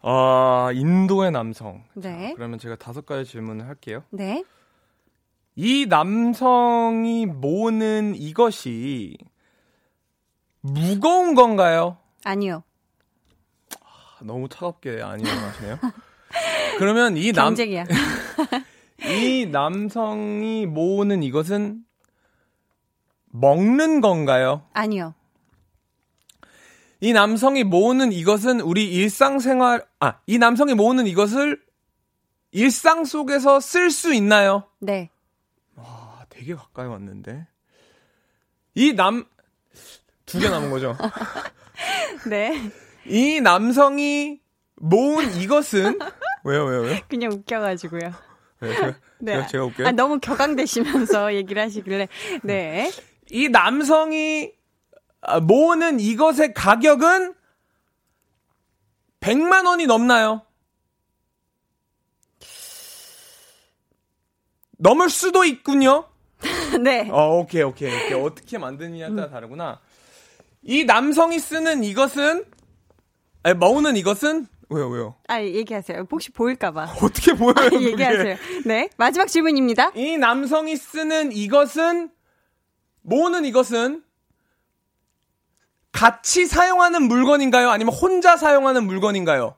아, 인도의 남성. 네. 그러면 제가 다섯 가지 질문을 할게요. 네. 이 남성이 모으는 이것이 무거운 건가요? 아니요. 아, 너무 차갑게 아니요 하시네요. 그러면 이 남, 경쟁이야. 이 남성이 모으는 이것은 먹는 건가요? 아니요. 이 남성이 모으는 이것은 우리 일상생활, 아, 이 남성이 모으는 이것을 일상 속에서 쓸 수 있나요? 네. 아, 되게 가까이 왔는데. 이 남, 두 개 남은 거죠? 네. 이 남성이 모은 이것은, 왜요, 왜요, 왜요? 그냥 웃겨가지고요. 왜, 제가, 네. 제가, 웃겨요? 아, 너무 격앙되시면서 얘기를 하시길래. 네. 이 남성이 아, 모으는 이것의 가격은 100만 원이 넘나요? 넘을 수도 있군요. 네. 어, 오케이, 오케이, 오케이. 어떻게 만드느냐에 따라 다르구나. 이 남성이 쓰는 이것은, 아니, 모으는 이것은, 왜요, 왜요? 아, 얘기하세요. 혹시 보일까봐. 어떻게 보여요? 그게? 얘기하세요. 네. 마지막 질문입니다. 이 남성이 쓰는 이것은 모으는 이것은 같이 사용하는 물건인가요? 아니면 혼자 사용하는 물건인가요?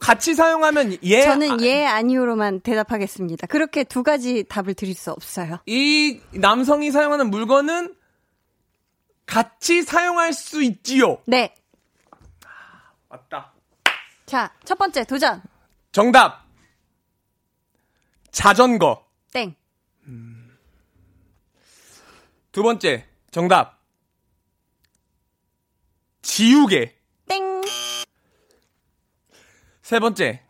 같이 사용하면 예 저는 아, 예, 아니오로만 대답하겠습니다. 그렇게 두 가지 답을 드릴 수 없어요. 이 남성이 사용하는 물건은 같이 사용할 수 있지요. 네. 맞다. 자, 첫 번째 도전. 정답. 자전거. 땡. 두 번째. 정답. 지우개. 땡. 세 번째.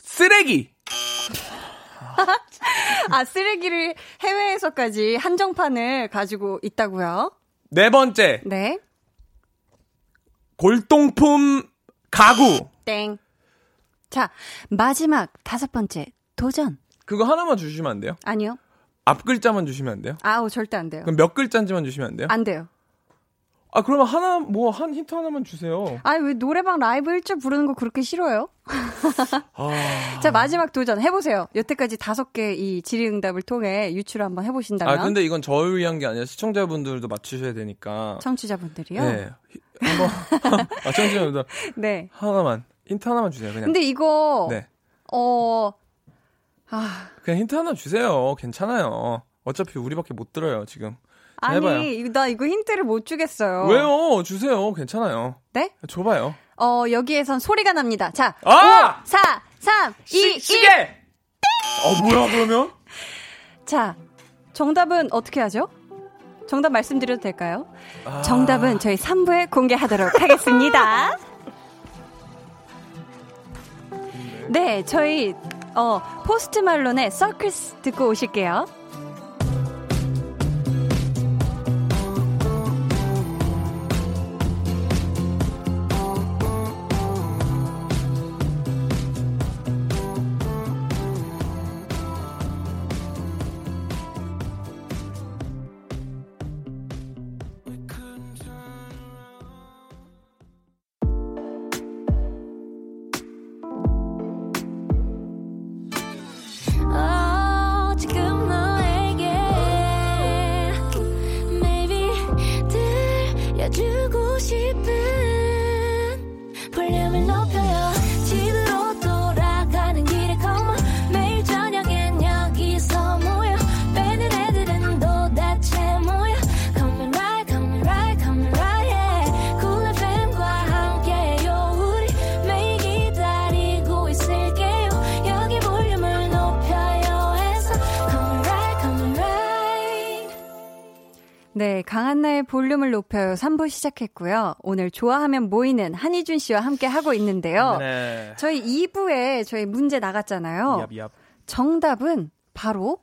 쓰레기. 아, 쓰레기를 해외에서까지 한정판을 가지고 있다고요? 네 번째. 네. 골동품 가구. 땡. 자, 마지막 다섯 번째. 도전. 그거 하나만 주시면 안 돼요? 아니요. 앞 글자만 주시면 안 돼요? 아우, 절대 안 돼요. 그럼 몇 글자인지만 주시면 안 돼요? 안 돼요. 아, 그러면 하나, 뭐, 한 힌트 하나만 주세요. 아니, 왜 노래방 라이브 일절 부르는 거 그렇게 싫어요? 아. 자, 마지막 도전 해보세요. 여태까지 다섯 개 이 질의응답을 통해 유출을 한번 해보신다면. 아, 근데 이건 저를 위한 게 아니라 시청자분들도 맞추셔야 되니까. 청취자분들이요? 네. 히- 한번, 아, 시청자분들 네. 하나만, 힌트 하나만 주세요, 그냥. 근데 이거, 네. 어, 아, 그냥 힌트 하나 주세요. 괜찮아요. 어차피 우리밖에 못 들어요, 지금. 자, 아니, 해봐요. 이거- 나 이거 힌트를 못 주겠어요. 왜요? 주세요. 괜찮아요. 네? 줘봐요. 어, 여기에선 소리가 납니다. 자, 아! 5, 4, 3, 2, 시, 1. 시계! 어, 뭐야, 그러면? 자, 정답은 어떻게 하죠? 정답 말씀드려도 될까요? 아. 정답은 저희 3부에 공개하도록 하겠습니다. 네, 저희 어, 포스트 말론의 서클스 듣고 오실게요. 볼륨을 높여요 3부 시작했고요. 오늘 좋아하면 모이는 한희준 씨와 함께 하고 있는데요. 네. 저희 2부에 저희 문제 나갔잖아요. 얍, 얍. 정답은 바로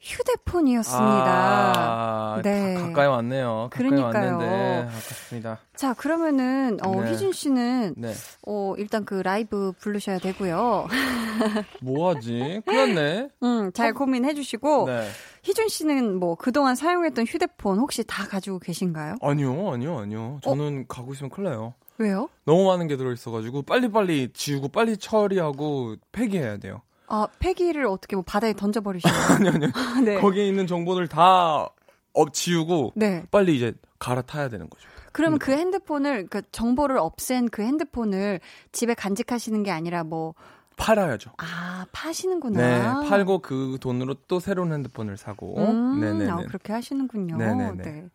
휴대폰이었습니다. 아, 네. 가, 가까이 왔네요. 가까이 그러니까요. 왔는데 아깝습니다. 자, 그러면은 어, 네. 희준 씨는 네. 어, 일단 그 라이브 부르셔야 되고요. 뭐 하지? 큰일 났네. 음, 잘 고민해 주시고 네. 희준 씨는 뭐 그동안 사용했던 휴대폰 혹시 다 가지고 계신가요? 아니요, 아니요, 아니요. 저는 가고 있으면 큰일 나요. 왜요? 너무 많은 게 들어 있어 가지고 빨리빨리 지우고 빨리 처리하고 폐기해야 돼요. 아, 폐기를 어떻게 뭐 바다에 던져버리시나요? 아니요, 아니요. 네. 거기에 있는 정보들 다 어, 지우고 네. 빨리 이제 갈아타야 되는 거죠. 그러면 그 핸드폰을 그 정보를 없앤 그 핸드폰을 집에 간직하시는 게 아니라 뭐 팔아야죠. 아, 파시는구나. 네, 팔고 그 돈으로 또 새로운 핸드폰을 사고. 음, 네네네. 아, 그렇게 하시는군요. 네네네. 네.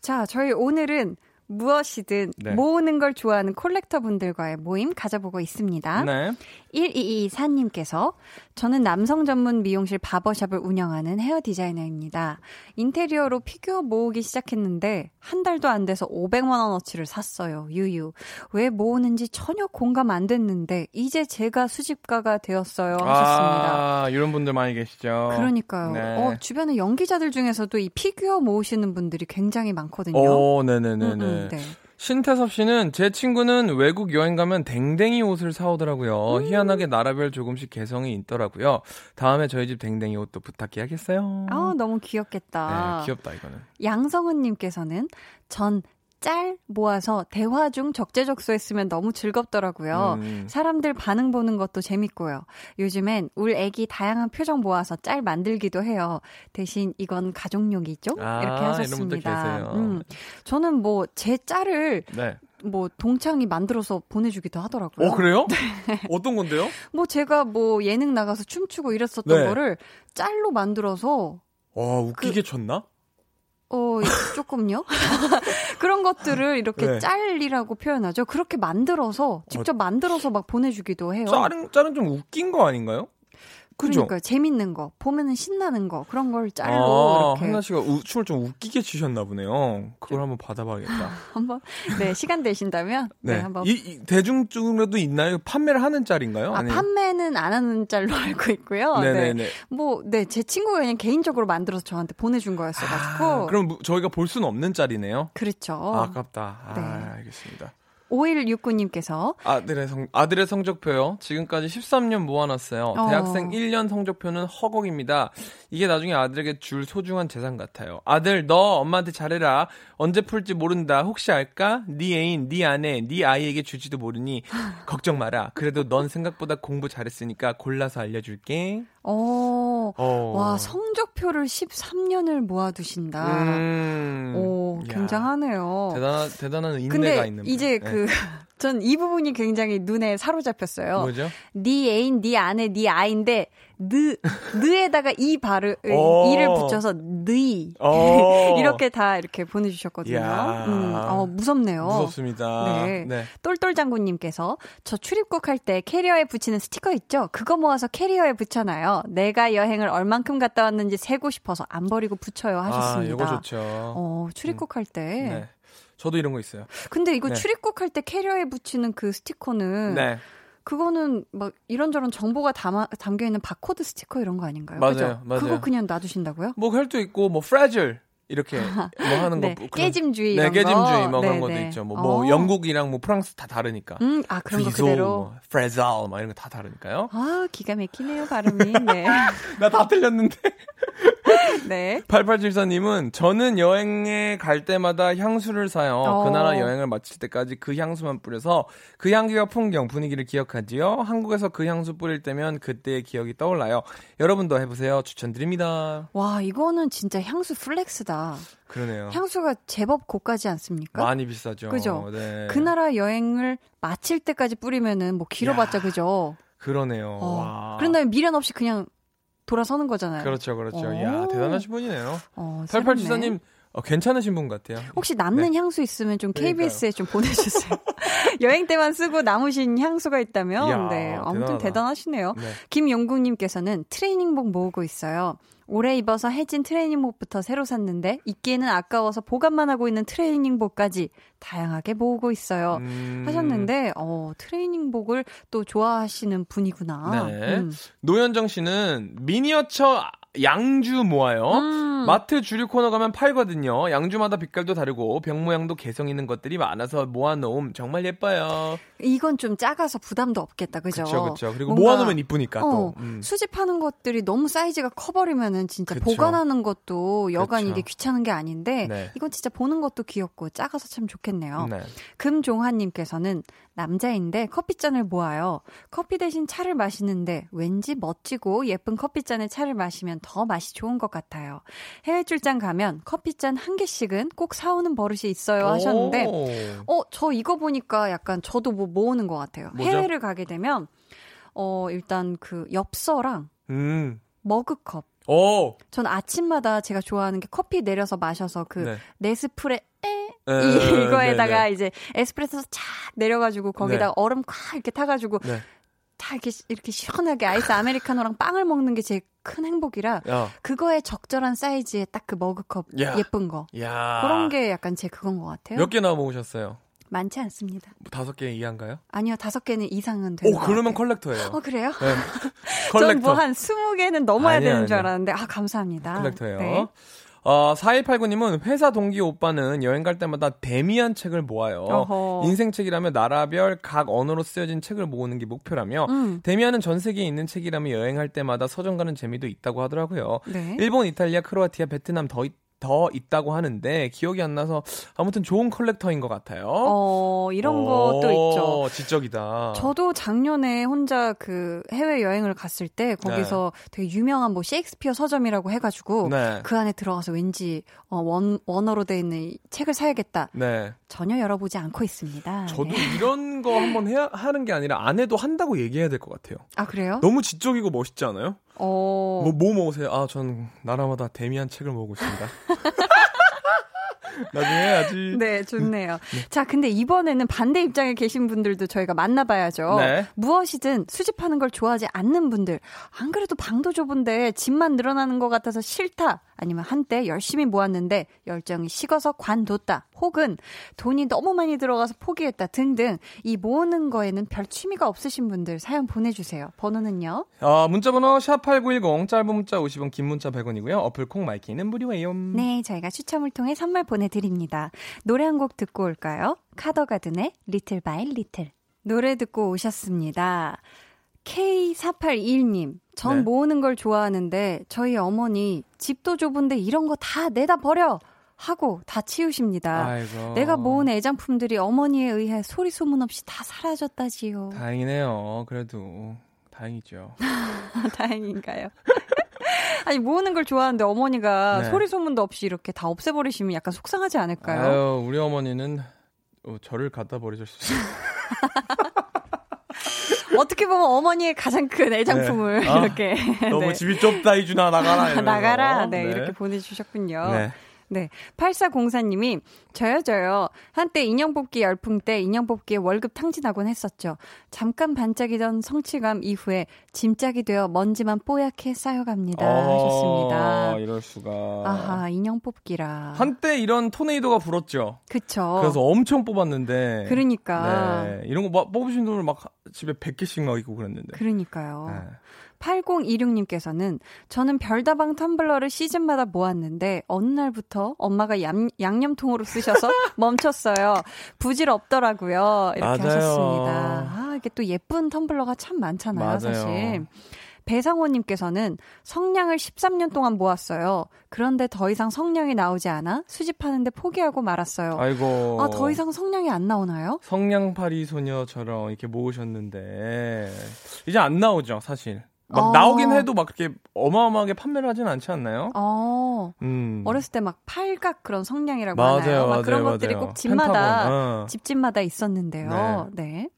자, 저희 오늘은 무엇이든 네. 모으는 걸 좋아하는 콜렉터 분들과의 모임 가져보고 있습니다. 네. 1224님께서 저는 남성 전문 미용실 바버샵을 운영하는 헤어 디자이너입니다. 인테리어로 피규어 모으기 시작했는데 한 달도 안 돼서 500만 원어치를 샀어요. 유유. 왜 모으는지 전혀 공감 안 됐는데 이제 제가 수집가가 되었어요. 하셨습니다. 아, 이런 분들 많이 계시죠. 그러니까요. 네. 어, 주변에 연기자들 중에서도 이 피규어 모으시는 분들이 굉장히 많거든요. 오, 네네네네. 음, 음, 네. 신태섭 씨는 제 친구는 외국 여행 가면 댕댕이 옷을 사오더라고요. 음. 희한하게 나라별 조금씩 개성이 있더라고요. 다음에 저희 집 댕댕이 옷도 부탁해야겠어요. 아, 너무 귀엽겠다. 네, 귀엽다 이거는. 양성은님께서는 전 짤 모아서 대화 중 적재적소했으면 너무 즐겁더라고요. 음. 사람들 반응 보는 것도 재밌고요. 요즘엔 울 애기 다양한 표정 모아서 짤 만들기도 해요. 대신 이건 가족용이죠? 아, 이렇게 하셨습니다. 음, 저는 뭐 제 짤을 네. 뭐 동창이 만들어서 보내주기도 하더라고요. 어 그래요? 어떤 건데요? 뭐 제가 뭐 예능 나가서 춤추고 이랬었던 네. 거를 짤로 만들어서 와그 웃기게 쳤나? 어, 조금요? 그런 것들을 이렇게 네. 짤이라고 표현하죠. 그렇게 만들어서, 직접 만들어서 막 보내주기도 해요. 짤은 짤은 좀 웃긴 거 아닌가요? 그러니까 재밌는 거, 보면은 신나는 거, 그런 걸 짤로 아, 이렇게 한나 씨가 우- 춤을 좀 웃기게 추셨나 보네요. 그걸 한번 받아봐야겠다. 한번, 네, 시간 되신다면, 네, 네. 한번. 이, 이 대중적으로도 있나요? 판매를 하는 짤인가요? 아, 판매는 안 하는 짤로 알고 있고요. 네네네. 네. 뭐, 네, 제 친구가 그냥 개인적으로 만들어서 저한테 보내준 거였어가지고. 아, 그럼 무- 저희가 볼 수는 없는 짤이네요. 그렇죠. 아, 아깝다. 아, 네. 알겠습니다. 5169님께서 아들의 성 아들의 성적표요. 지금까지 13년 모아놨어요. 어. 대학생 1년 성적표는 허걱입니다. 이게 나중에 아들에게 줄 소중한 재산 같아요. 아들 너 엄마한테 잘해라. 언제 풀지 모른다. 혹시 알까? 네 애인, 네 아내, 네 아이에게 줄지도 모르니 걱정 마라. 그래도 넌 생각보다 공부 잘했으니까 골라서 알려줄게. 어, 어. 와, 성적표를 13년을 모아두신다. 음. 오, 야, 굉장하네요. 대단한 대단한 인내가 근데 있는. 이제 분. 그, 전 이 부분이 굉장히 눈에 사로잡혔어요. 뭐죠? 네 애인, 네 아내, 네 아인데, 느, 느에다가 이 발을, 오. 이를 붙여서 느이. 어. 이렇게 다 이렇게 보내주셨거든요. 음, 어, 무섭네요. 무섭습니다. 네. 네. 똘똘 장군님께서 저 출입국 할 때 캐리어에 붙이는 스티커 있죠? 그거 모아서 캐리어에 붙여놔요. 내가 여행을 얼만큼 갔다 왔는지 세고 싶어서 안 버리고 붙여요 하셨습니다. 아, 이거 좋죠. 어, 출입국 할 때. 네. 저도 이런 거 있어요. 근데 이거 네. 출입국 할 때 캐리어에 붙이는 그 스티커는 네. 그거는 막 이런저런 정보가 담아, 담겨 있는 바코드 스티커 이런 거 아닌가요? 맞아요, 그죠? 맞아요. 그거 그냥 놔두신다고요? 뭐 헬도 있고 뭐 fragile 이렇게 뭐 하는 네, 거 그런- 깨짐주의 네, 이런 거. 깨짐주의 뭐 그런 네, 것도 네. 있죠. 뭐, 뭐 어. 영국이랑 뭐 프랑스 다 다르니까. 음, 아 그런 거 브리소, 그대로. 뭐 프레즐 막 이런 거 다 다르니까요. 아 기가 막히네요 발음이. 네. 나 다 틀렸는데. 네. 8874님은 저는 여행에 갈 때마다 향수를 사요. 어. 그 나라 여행을 마칠 때까지 그 향수만 뿌려서 그 향기와 풍경, 분위기를 기억하지요. 한국에서 그 향수 뿌릴 때면 그때의 기억이 떠올라요. 여러분도 해보세요. 추천드립니다. 와 이거는 진짜 향수 플렉스다. 그러네요. 향수가 제법 고가지 않습니까? 많이 비싸죠. 그죠? 네. 그 나라 여행을 마칠 때까지 뿌리면은 뭐 길어봤자 야. 그죠? 그러네요. 어. 와. 그런 다음에 미련 없이 그냥 돌아서는 거잖아요. 그렇죠, 그렇죠. 오. 이야, 대단하신 분이네요. 어, 새롭네. 8874님, 어, 괜찮으신 분 같아요. 혹시 남는 향수 있으면 좀 네. 그러니까요. KBS에 좀 보내주세요. 여행 때만 쓰고 남으신 향수가 있다면, 이야, 네. 아무튼 대단하다. 대단하시네요. 네. 김용국님께서는 트레이닝복 모으고 있어요. 올해 입어서 해진 트레이닝복부터 새로 샀는데 입기에는 아까워서 보관만 하고 있는 트레이닝복까지 다양하게 모으고 있어요. 음, 하셨는데 어 트레이닝복을 또 좋아하시는 분이구나. 네. 음. 노현정 씨는 미니어처 양주 모아요. 음. 마트 주류 코너 가면 팔거든요. 양주마다 빛깔도 다르고 병 모양도 개성 있는 것들이 많아서 모아놓음 정말 예뻐요. 이건 좀 작아서 부담도 없겠다, 그죠? 그렇죠, 그렇죠. 그리고 모아놓으면 이쁘니까 어, 또. 음. 수집하는 것들이 너무 사이즈가 커버리면은 진짜 그쵸. 보관하는 것도 여간 그쵸. 이게 귀찮은 게 아닌데 네. 이건 진짜 보는 것도 귀엽고 작아서 참 좋겠네요. 네. 금종환님께서는 남자인데 커피잔을 모아요. 커피 대신 차를 마시는데 왠지 멋지고 예쁜 커피잔에 차를 마시면 더 맛이 좋은 것 같아요. 해외 출장 가면 커피잔 한 개씩은 꼭 사오는 버릇이 있어요 하셨는데 오. 어, 저 이거 보니까 약간 저도 뭐 모으는 것 같아요. 뭐죠? 해외를 가게 되면, 어, 일단 그 엽서랑 음. 머그컵. 오. 전 아침마다 제가 좋아하는 게 커피 내려서 마셔서 그 네. 네스프레 에 에, 이거에다가 네, 네. 이제 에스프레소 쫙 내려가지고 거기다가 네. 얼음 콱 이렇게 타가지고 네. 다 이렇게 이렇게 시원하게 아이스 아메리카노랑 빵을 먹는 게제큰 행복이라 야. 그거에 적절한 사이즈의 딱 그 머그컵 야. 예쁜 거 야. 그런 게 약간 제 그건 것 같아요. 몇 개나 모으셨어요? 많지 않습니다. 뭐 다섯 개 이하인가요? 아니요 다섯 개는 이상은 되는 오, 것 그러면. 컬렉터예요. 어 그래요? 네. 전 컬렉터. 뭐한 20개는 넘어야 아니에요, 되는 줄. 알았는데 아 감사합니다. 컬렉터예요. 네. 어, 4189님은 회사 동기 오빠는 여행 갈 때마다 데미안 책을 모아요. 어허. 인생 책이라면 나라별 각 언어로 쓰여진 책을 모으는 게 목표라며 음. 데미안은 전 세계에 있는 책이라며 여행할 때마다 서점 가는 재미도 있다고 하더라고요. 네. 일본, 이탈리아, 크로아티아, 베트남 더, 있- 더 있다고 하는데 기억이 안 나서 아무튼 좋은 컬렉터인 것 같아요. 어 이런 오, 것도 있죠. 지적이다. 저도 작년에 혼자 그 해외 여행을 갔을 때 거기서 되게 유명한 뭐 셰익스피어 서점이라고 해가지고 네. 그 안에 들어가서 왠지 어, 원 원어로 돼 있는 이 책을 사야겠다. 네. 전혀 열어보지 않고 있습니다. 저도 네. 이런 거 한번 해야 하는 게 아니라 안 해도 한다고 얘기해야 될 것 같아요. 아 그래요? 너무 지적이고 멋있지 않아요? 어. 뭐, 뭐 먹으세요? 아, 전 나라마다 데미안 책을 먹고 있습니다. 나중에 해야지. 네, 좋네요. 자, 근데 이번에는 반대 입장에 계신 분들도 저희가 만나봐야죠. 네. 무엇이든 수집하는 걸 좋아하지 않는 분들, 안 그래도 방도 좁은데 집만 늘어나는 것 같아서 싫다. 아니면 한때 열심히 모았는데 열정이 식어서 관뒀다. 혹은 돈이 너무 많이 들어가서 포기했다. 등등. 이 모으는 거에는 별 취미가 없으신 분들 사연 보내주세요. 번호는요? 아, 문자번호 샵8910, 짧은 문자 50원, 긴 문자 100원이고요. 어플 콩 마이케이는 무료예요. 네, 저희가 추첨을 통해 선물 보내 드립니다. 노래 한 곡 듣고 올까요? 카더가든의 Little by Little. 노래 듣고 오셨습니다. K4821님, 전 네. 모으는 걸 좋아하는데 저희 어머니 집도 좁은데 이런 거 다 내다 버려! 하고 다 치우십니다. 아이고. 내가 모은 애장품들이 어머니에 의해 소리 소문 없이 다 사라졌다지요. 다행이네요. 그래도. 다행이죠. 다행인가요? 아니 모으는 걸 좋아하는데 어머니가 네. 소리 소문도 없이 이렇게 다 없애버리시면 약간 속상하지 않을까요? 아유, 우리 어머니는 어, 저를 갖다 있어요. 어떻게 보면 어머니의 가장 큰 애장품을 네. 아, 이렇게 너무 네. 집이 좁다, 이준아, 나가라. 나가라 네, 이렇게 보내주셨군요. 네. 네. 8404님이, 저요, 저요. 한때 인형 뽑기 열풍 때 인형 뽑기에 월급 탕진하곤 했었죠. 잠깐 반짝이던 성취감 이후에 짐짝이 되어 먼지만 뽀얗게 쌓여갑니다. 하셨습니다. 어, 이럴 수가. 아하, 인형 뽑기라. 한때 이런 토네이도가 불었죠. 그쵸. 그래서 엄청 뽑았는데. 어. 그러니까. 네. 이런 거 막 뽑으신 분들 막 집에 100개씩 막 있고 그랬는데. 그러니까요. 네. 8026님께서는 저는 별다방 텀블러를 시즌마다 모았는데 어느 날부터 엄마가 양, 양념통으로 쓰셔서 멈췄어요. 부질 없더라고요. 이렇게 맞아요. 하셨습니다. 아, 이게 또 예쁜 텀블러가 참 많잖아요, 맞아요. 사실. 배상호님께서는 성냥을 13년 동안 모았어요. 그런데 더 이상 성냥이 나오지 않아 수집하는데 포기하고 말았어요. 아이고. 아, 더 이상 성냥이 안 나오나요? 성냥팔이 소녀처럼 이렇게 모으셨는데 이제 안 나오죠, 사실. 막 어. 나오긴 해도 막 그렇게 어마어마하게 판매를 하진 않지 않나요? 어, 음. 어렸을 때 막 팔각 그런 성냥이라고 맞아요, 하나요? 막 맞아요, 그런 것들이 맞아요. 꼭 집마다 펜타곤, 어. 집집마다 있었는데요. 네.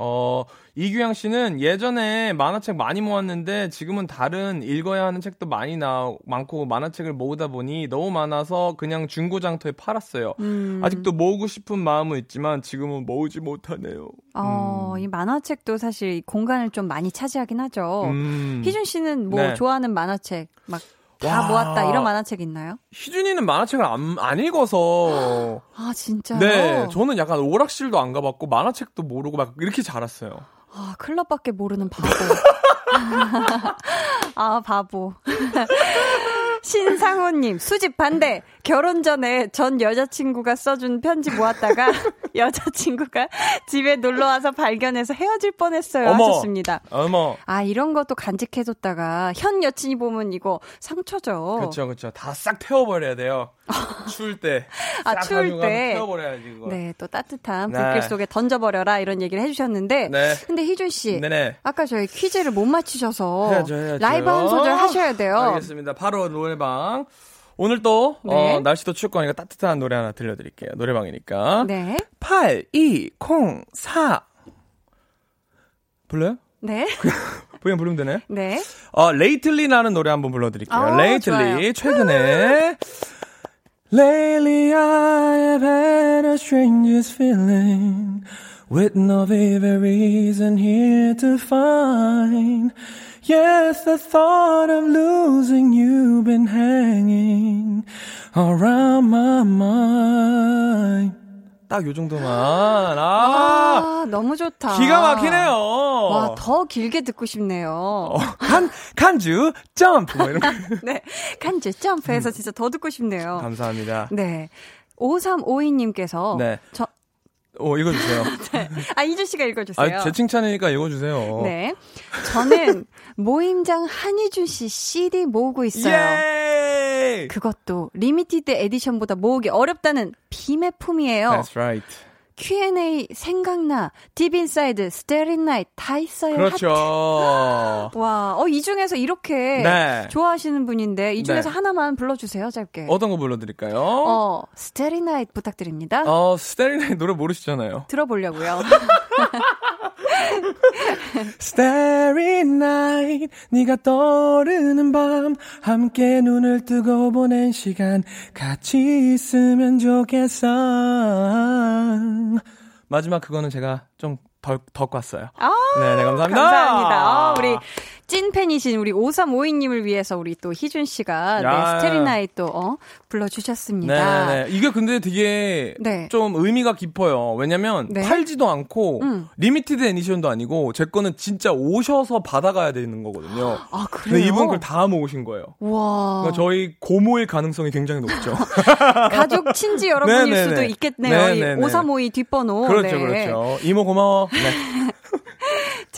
어, 이규양 씨는 예전에 만화책 많이 모았는데 지금은 다른 읽어야 하는 책도 많이 나, 많고 만화책을 모으다 보니 너무 많아서 그냥 중고장터에 팔았어요. 음. 아직도 모으고 싶은 마음은 있지만 지금은 모으지 못하네요. 어, 이 만화책도 사실 공간을 좀 많이 차지하긴 하죠. 음. 희준 씨는 뭐 네. 좋아하는 만화책 막 다 와. 모았다 이런 만화책 있나요? 희준이는 만화책을 안, 안 읽어서. 아 진짜요? 네, 저는 약간 오락실도 안 가봤고 만화책도 모르고 막 이렇게 자랐어요. 아 클럽밖에 모르는 바보. 아 바보. 신상호님 수집 반대. 결혼 전에 전 여자친구가 써준 편지 모았다가 여자친구가 집에 놀러 와서 발견해서 헤어질 뻔했어요. 어머. 하셨습니다. 어머. 아 이런 것도 간직해뒀다가 현 여친이 보면 이거 상처죠. 그렇죠, 그렇죠. 다 싹 태워버려야 돼요. 추울 때. 아, 싹 추울 때. 태워버려야지, 그거. 네, 또 따뜻한 네. 불길 속에 던져버려라 이런 얘기를 해주셨는데, 네. 근데 희준 씨, 네네. 아까 저희 퀴즈를 못 맞히셔서 해야죠, 해야죠. 라이브 한 소절 하셔야 돼요. 알겠습니다. 바로 노래 방. 오늘 또, 네. 어, 날씨도 춥고 하니까 따뜻한 노래 하나 들려드릴게요. 노래방이니까. 네, 8, 2, 0, 4. 불러요? 네, 그냥 부르면 되네. 네. 어, 레이틀리라는 노래 한번 불러드릴게요. 아, 레이틀리, 좋아요. 최근에. Lately I have had a strangest feeling with no vivid reason here to find. Yes, the thought of losing you been hanging around my mind. 딱 요 정도만. 아, 아, 너무 좋다. 기가 막히네요. 와, 더 길게 듣고 싶네요. 어, 간, 간주, 점프! 뭐 이런 거. 네, 간주 점프해서 진짜 더 듣고 싶네요. 음. 감사합니다. 네. 5352님께서 네. 저, 어, 읽어주세요. 아, 희준 씨가 읽어주세요. 아, 제 칭찬이니까 읽어주세요. 네. 저는 모임장 한희준 씨 CD 모으고 있어요. 예! 그것도 limited edition보다 모으기 어렵다는 비매품이에요. That's right. Q&A 생각나, Deep Inside, Starry Night 다 있어요. 그렇죠. 하트. 와, 어, 이 중에서 이렇게 네. 좋아하시는 분인데 이 중에서 네. 하나만 불러주세요, 짧게. 어떤 거 불러드릴까요? 어, Starry Night 부탁드립니다. 어, Starry Night 노래 모르시잖아요. 들어보려고요. Starry night, 네가 떠오르는 밤, 함께 눈을 뜨고 보낸 시간, 같이 있으면 좋겠어. 마지막 그거는 제가 좀 덜, 더 꿨어요. 아, 네, 네, 감사합니다. 감사합니다. 아, 우리 찐팬이신 우리 5352님을 위해서 우리 또 희준 씨가 야. 네, Starry Night 또 어, 불러주셨습니다. 네, 네. 이게 근데 되게 네. 좀 의미가 깊어요. 왜냐면 네. 팔지도 않고 음. limited edition도 아니고 제 거는 진짜 오셔서 받아가야 되는 거거든요. 아, 그래요? 이분 그걸 다 모으신 거예요. 와. 그러니까 저희 고모일 가능성이 굉장히 높죠. 가족 친지 여러분일 네네네. 수도 있겠네요. 네네네. 이5352 뒷번호. 그렇죠, 네. 그렇죠. 이모 고마워.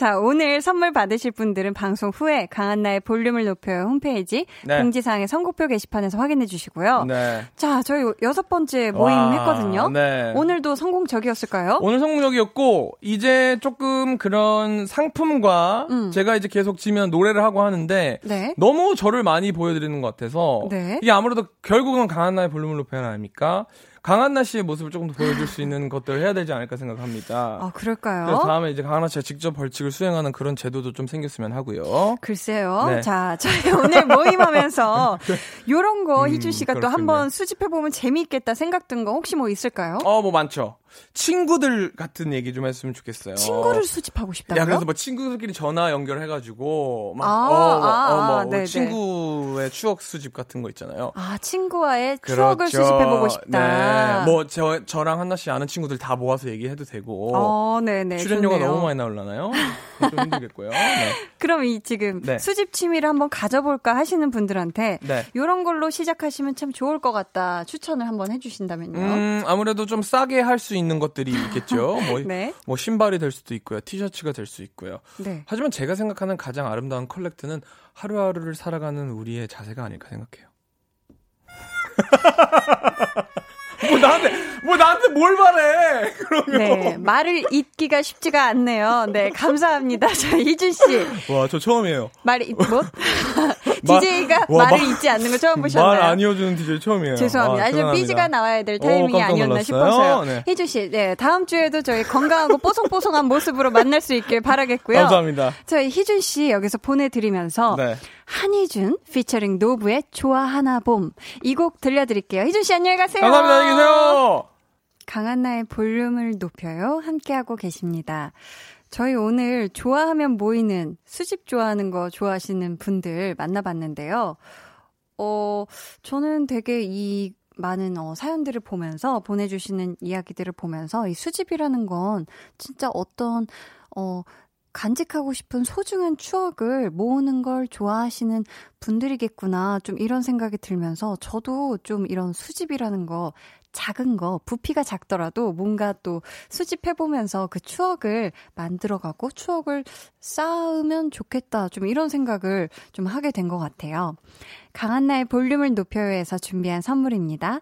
네. 자, 오늘 선물 받으실 분들은 방송 후에 강한나의 볼륨을 높여요 홈페이지 네. 공지사항의 선곡표 게시판에서 확인해 주시고요. 네. 자, 저희 여섯 번째 모임 와, 했거든요. 네. 오늘도 성공적이었을까요? 오늘 성공적이었고 이제 조금 그런 상품과 음. 제가 이제 계속 지면 노래를 하고 하는데 네. 너무 저를 많이 보여드리는 것 같아서 네. 이게 아무래도 결국은 강한나의 볼륨을 높여야 아닙니까? 강한나 씨의 모습을 조금 더 보여줄 수 있는 것들을 해야 되지 않을까 생각합니다. 아, 그럴까요? 다음에 이제 강한나 씨가 직접 벌칙을 수행하는 그런 제도도 좀 생겼으면 하고요. 글쎄요. 네. 자, 저희 오늘 모임하면서 요런 거 음, 희준 씨가 또. 한번 수집해 보면 재미있겠다 생각 든 거 혹시 뭐 있을까요? 어, 뭐 많죠. 친구들 같은 얘기 좀 했으면 좋겠어요. 친구를 수집하고 싶다고요? 야, 그래서 뭐 친구들끼리 전화 연결해가지고, 막, 아, 어, 뭐, 아, 어, 뭐, 아, 네네. 친구의 추억 수집 같은 거 있잖아요. 아, 친구와의 추억을 그렇죠. 수집해보고 싶다. 네. 뭐, 저, 저랑 한나 씨 아는 친구들 다 모아서 얘기해도 되고. 어, 네네. 출연료가 좋네요. 너무 많이 나올라나요? 좀 힘들겠고요. 네. 그럼 이 지금 네. 수집 취미를 한번 가져볼까 하시는 분들한테 네. 요런 걸로 시작하시면 참 좋을 것 같다 추천을 한번 해주신다면요. 음, 아무래도 좀 싸게 할 수 있는 것들이 있겠죠. 뭐, 네. 뭐 신발이 될 수도 있고요. 티셔츠가 될 수 있고요. 네. 하지만 제가 생각하는 가장 아름다운 컬렉트는 하루하루를 살아가는 우리의 자세가 아닐까 생각해요. 뭐 나한테 뭐 나한테 뭘 바래? 그러면. 네, 말을 잇기가 쉽지가 않네요. 네, 감사합니다. 자, 희준 씨. 와, 저 처음이에요. 말을 잇, 뭐? DJ가 와, 말을 말- 잊지 않는 거 처음 보셨나요? 말 안 이어주는 DJ 처음이에요. 죄송합니다. 아, 아주. 삐지가 나와야 될 오, 타이밍이 깜짝 아니었나 놀랐어요. 싶어서요. 네. 희준 씨, 네, 다음 주에도 저희 건강하고 뽀송뽀송한 모습으로 만날 수 있길 바라겠고요. 감사합니다. 저희 희준 씨 여기서 보내드리면서 네. 한희준 피처링 노브의 좋아하나 봄 이 곡 들려드릴게요. 희준 씨 안녕히 가세요. 감사합니다. 안녕히 계세요. 강한나의 볼륨을 높여요. 함께하고 계십니다. 저희 오늘 좋아하면 모이는 수집 좋아하는 거 좋아하시는 분들 만나봤는데요. 어, 저는 되게 이 많은 어, 사연들을 보면서 보내주시는 이야기들을 보면서 이 수집이라는 건 진짜 어떤 어, 간직하고 싶은 소중한 추억을 모으는 걸 좋아하시는 분들이겠구나. 좀 이런 생각이 들면서 저도 좀 이런 수집이라는 거 작은 거, 부피가 작더라도 뭔가 또 수집해보면서 그 추억을 만들어가고 추억을 쌓으면 좋겠다. 좀 이런 생각을 좀 하게 된 것 같아요. 강한나의 볼륨을 높여요에서 준비한 선물입니다.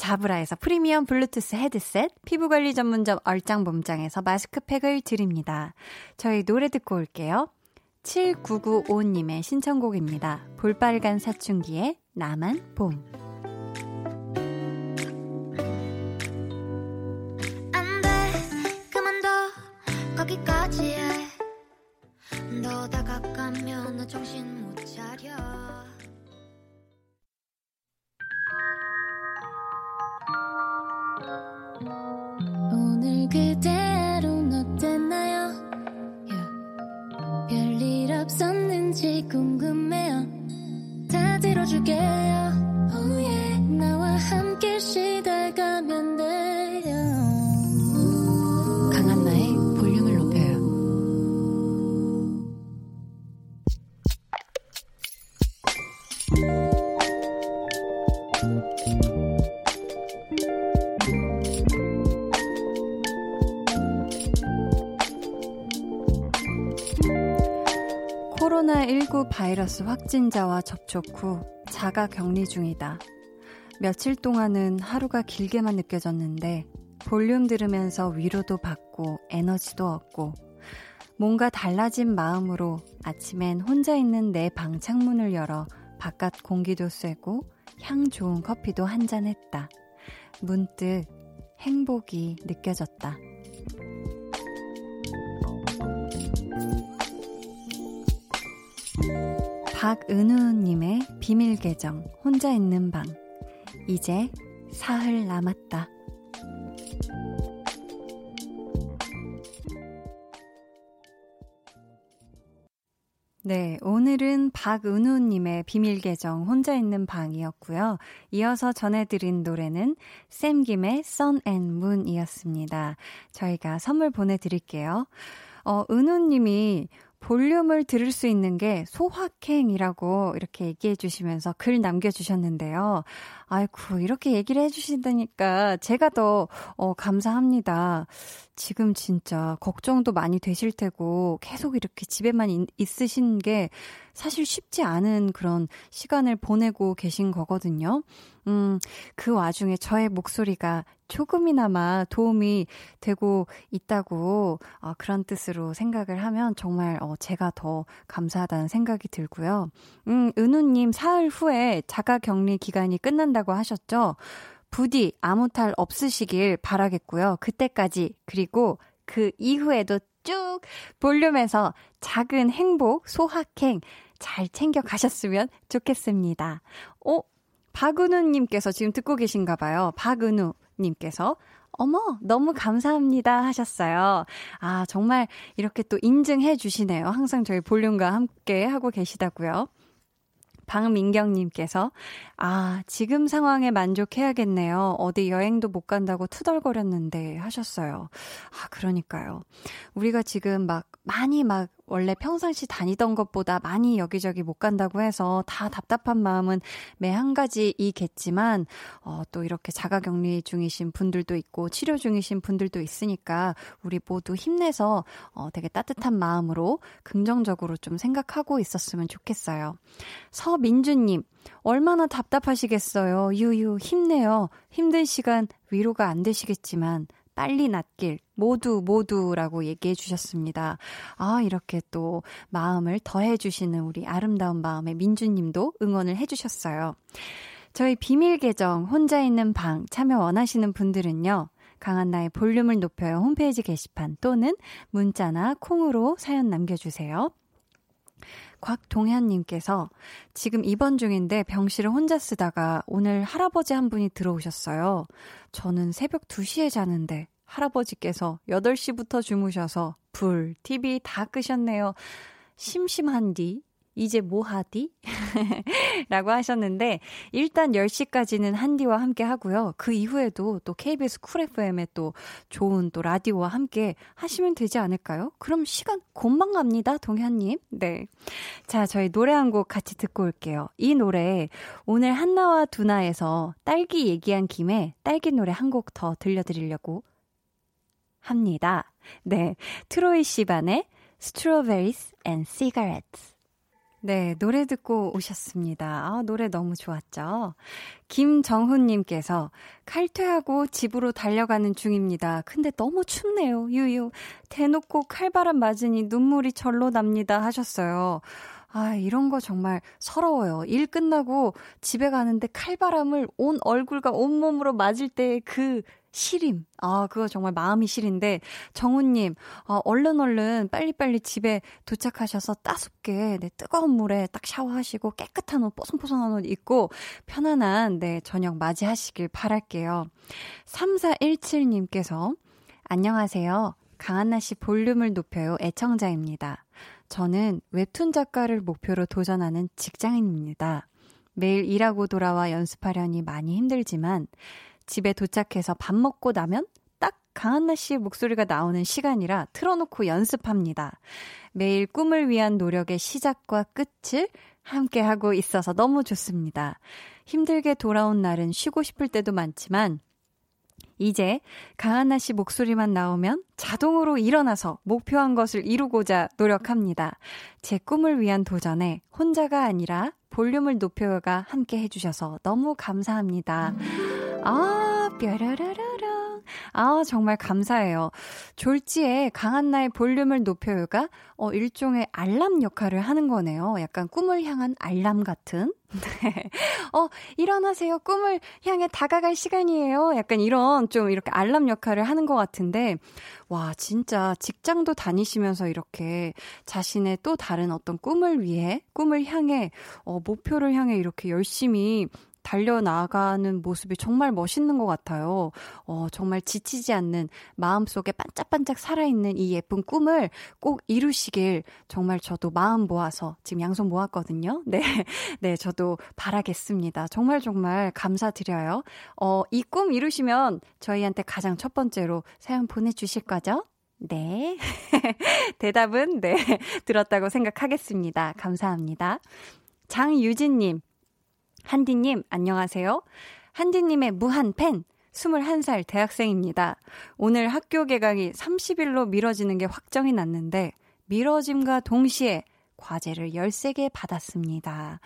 자브라에서 프리미엄 블루투스 헤드셋, 피부관리 전문점 얼짱범짱에서 마스크팩을 드립니다. 저희 노래 듣고 올게요. 7995님의 신청곡입니다. 볼빨간 사춘기의 나만 봄. 안 돼 그만둬 거기까지 해 너 다가가면 나 정신 못 차려 다 들어줄게요 oh yeah. 나와 함께 시달가면 돼요 강한나의 볼륨을 높여요. 코로나19 바이러스 확진자와 접촉 후 자가 격리 중이다. 며칠 동안은 하루가 길게만 느껴졌는데 볼륨 들으면서 위로도 받고 에너지도 얻고 뭔가 달라진 마음으로 아침엔 혼자 있는 내 방 창문을 열어 바깥 공기도 쐬고 향 좋은 커피도 한 잔 했다. 문득 행복이 느껴졌다. 박은우님의 비밀 계정 혼자 있는 방 이제 사흘 남았다. 네, 오늘은 박은우님의 비밀 계정 혼자 있는 방이었고요. 이어서 전해드린 노래는 샘김의 Sun and Moon이었습니다. 저희가 선물 보내드릴게요. 어, 은우님이 볼륨을 들을 수 있는 게 소확행이라고 이렇게 얘기해 주시면서 글 남겨주셨는데요. 아이고, 이렇게 얘기를 해주신다니까 제가 더, 어, 감사합니다. 지금 진짜 걱정도 많이 되실 테고 계속 이렇게 집에만 있, 있으신 게 사실 쉽지 않은 그런 시간을 보내고 계신 거거든요. 음, 그 와중에 저의 목소리가 조금이나마 도움이 되고 있다고 어, 그런 뜻으로 생각을 하면 정말 어, 제가 더 감사하다는 생각이 들고요. 음, 은우님 사흘 후에 자가 격리 기간이 끝난다 고 하셨죠? 부디 아무 탈 없으시길 바라겠고요. 그때까지 그리고 그 이후에도 쭉 볼륨에서 작은 행복, 소확행 잘 챙겨 가셨으면 좋겠습니다. 어? 박은우님께서 지금 듣고 계신가 봐요. 박은우님께서 어머, 너무 감사합니다 하셨어요. 아, 정말 이렇게 또 인증해 주시네요. 항상 저희 볼륨과 함께 하고 계시다고요. 박민경님께서, 아, 지금 상황에 만족해야겠네요. 어디 여행도 못 간다고 투덜거렸는데 하셨어요. 아, 그러니까요. 우리가 지금 막 많이 막 원래 평상시 다니던 것보다 많이 여기저기 못 간다고 해서 다 답답한 마음은 매 한 가지이겠지만, 어, 또 이렇게 자가 격리 중이신 분들도 있고, 치료 중이신 분들도 있으니까, 우리 모두 힘내서, 어, 되게 따뜻한 마음으로 긍정적으로 좀 생각하고 있었으면 좋겠어요. 서민주님, 얼마나 답답하시겠어요. 유유, 힘내요. 힘든 시간 위로가 안 되시겠지만, 빨리 낫길 모두 모두라고 얘기해 주셨습니다. 아, 이렇게 또 마음을 더해 주시는 우리 아름다운 마음의 민주 님도 응원을 해 주셨어요. 저희 비밀 계정 혼자 있는 방 참여 원하시는 분들은요. 강한나의 볼륨을 높여요 홈페이지 게시판 또는 문자나 콩으로 사연 남겨주세요. 곽동현님께서 지금 입원 중인데 병실을 혼자 쓰다가 오늘 할아버지 한 분이 들어오셨어요. 저는 새벽 2시에 자는데 할아버지께서 8시부터 주무셔서 불, TV 다 끄셨네요. 심심한디? 이제 뭐 하디? 라고 하셨는데, 일단 10시까지는 한디와 함께 하고요. 그 이후에도 또 KBS 쿨 FM에 또 좋은 또 라디오와 함께 하시면 되지 않을까요? 그럼 시간 금방 갑니다, 동현님. 네. 자, 저희 노래 한 곡 같이 듣고 올게요. 이 노래, 오늘 한나와 두나에서 딸기 얘기한 김에 딸기 노래 한 곡 더 들려드리려고 합니다. 네. 트로이 시반의 Strawberries and Cigarettes. 네, 노래 듣고 오셨습니다. 아, 노래 너무 좋았죠? 김정훈님께서 칼퇴하고 집으로 달려가는 중입니다. 근데 너무 춥네요. 유유. 대놓고 칼바람 맞으니 눈물이 절로 납니다. 하셨어요. 아, 이런 거 정말 서러워요. 일 끝나고 집에 가는데 칼바람을 온 얼굴과 온몸으로 맞을 때 그 시림. 아, 그거 정말 마음이 시린데, 정우님, 어, 얼른 얼른 빨리빨리 집에 도착하셔서 따숩게, 네, 뜨거운 물에 딱 샤워하시고 깨끗한 옷, 뽀송뽀송한 옷 입고 편안한, 네, 저녁 맞이하시길 바랄게요. 3417님께서, 안녕하세요. 강한나 씨 볼륨을 높여요. 애청자입니다. 저는 웹툰 작가를 목표로 도전하는 직장인입니다. 매일 일하고 돌아와 연습하려니 많이 힘들지만 집에 도착해서 밥 먹고 나면 딱 강한나 씨의 목소리가 나오는 시간이라 틀어놓고 연습합니다. 매일 꿈을 위한 노력의 시작과 끝을 함께 하고 있어서 너무 좋습니다. 힘들게 돌아온 날은 쉬고 싶을 때도 많지만 이제 강한나 씨 목소리만 나오면 자동으로 일어나서 목표한 것을 이루고자 노력합니다. 제 꿈을 위한 도전에 혼자가 아니라 볼륨을 높여가 함께 해주셔서 너무 감사합니다. 아, 뾰라라라라. 아, 정말 감사해요. 졸지에 강한 나의 볼륨을 높여요가 어, 일종의 알람 역할을 하는 거네요. 약간 꿈을 향한 알람 같은. 네. 어, 일어나세요. 꿈을 향해 다가갈 시간이에요. 약간 이런 좀 이렇게 알람 역할을 하는 것 같은데, 와, 진짜 직장도 다니시면서 이렇게 자신의 또 다른 어떤 꿈을 위해, 꿈을 향해, 어, 목표를 향해 이렇게 열심히 달려나가는 모습이 정말 멋있는 것 같아요. 어, 정말 지치지 않는 마음속에 반짝반짝 살아있는 이 예쁜 꿈을 꼭 이루시길 정말 저도 마음 모아서 지금 양손 모았거든요. 네. 네, 저도 바라겠습니다. 정말 정말 감사드려요. 어, 이 꿈 이루시면 저희한테 가장 첫 번째로 사연 보내주실 거죠? 네. 대답은 네. 들었다고 생각하겠습니다. 감사합니다. 장유진님, 한디님, 안녕하세요. 한디님의 무한 팬, 21살 대학생입니다. 오늘 학교 개강이 30일로 미뤄지는 게 확정이 났는데, 미뤄짐과 동시에 과제를 13개 받았습니다.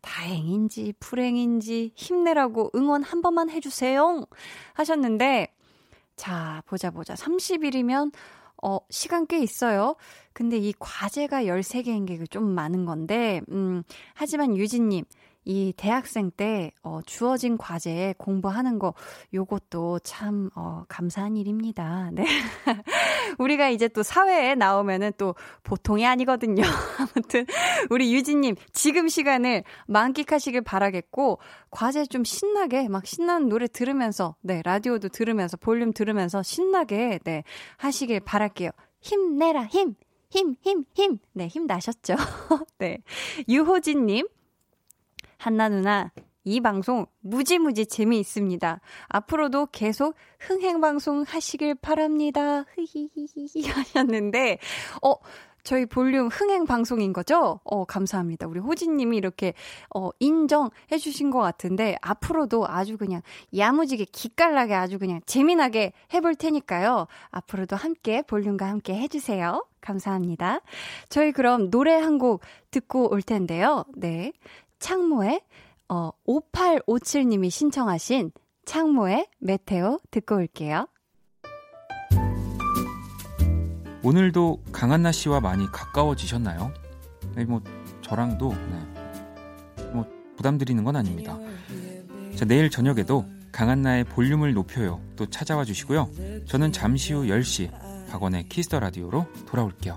다행인지 불행인지 힘내라고 응원 한 번만 해주세요. 하셨는데, 자, 보자, 보자. 30일이면, 어, 시간 꽤 있어요. 근데 이 과제가 13개인 게 좀 많은 건데, 음, 하지만 유진님, 이 대학생 때 어, 주어진 과제에 공부하는 거 요것도 참 어, 감사한 일입니다. 네. 우리가 이제 또 사회에 나오면은 또 보통이 아니거든요. 아무튼 우리 유진 님 지금 시간을 만끽하시길 바라겠고 과제 좀 신나게 막 신나는 노래 들으면서 네 라디오도 들으면서 볼륨 들으면서 신나게 네 하시길 바랄게요. 힘내라 힘. 힘, 힘, 힘. 네, 힘 나셨죠? 네. 유호진님, 한나 누나, 이 방송 무지무지 재미있습니다. 앞으로도 계속 흥행방송 하시길 바랍니다. 흐히히히 하셨는데, 어, 저희 볼륨 흥행 방송인 거죠? 어, 감사합니다. 우리 호진님이 이렇게, 어, 인정해 주신 것 같은데, 앞으로도 아주 그냥 야무지게 기깔나게 아주 그냥 재미나게 해볼 테니까요. 앞으로도 함께 볼륨과 함께 해주세요. 감사합니다. 저희 그럼 노래 한 곡 듣고 올 텐데요. 네. 창모의 어, 5857님이 신청하신 창모의 메테오 듣고 올게요. 오늘도 강한나 씨와 많이 가까워지셨나요? 네, 뭐 저랑도 네. 뭐 부담 드리는 건 아닙니다. 자, 내일 저녁에도 강한나의 볼륨을 높여요. 또 찾아와 주시고요. 저는 잠시 후 10시 박원의 Kiss the Radio로 돌아올게요.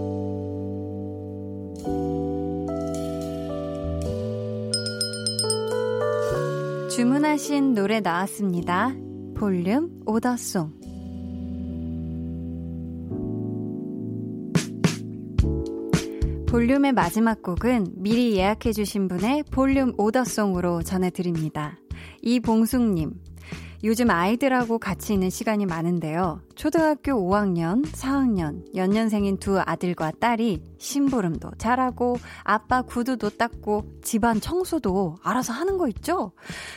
주문하신 노래 나왔습니다. 볼륨 오더송. 볼륨의 마지막 곡은 미리 예약해주신 분의 볼륨 오더송으로 전해드립니다. 이봉숙님, 요즘 아이들하고 같이 있는 시간이 많은데요. 초등학교 5학년, 4학년, 연년생인 두 아들과 딸이 심부름도 잘하고 아빠 구두도 닦고 집안 청소도 알아서 하는 거 있죠?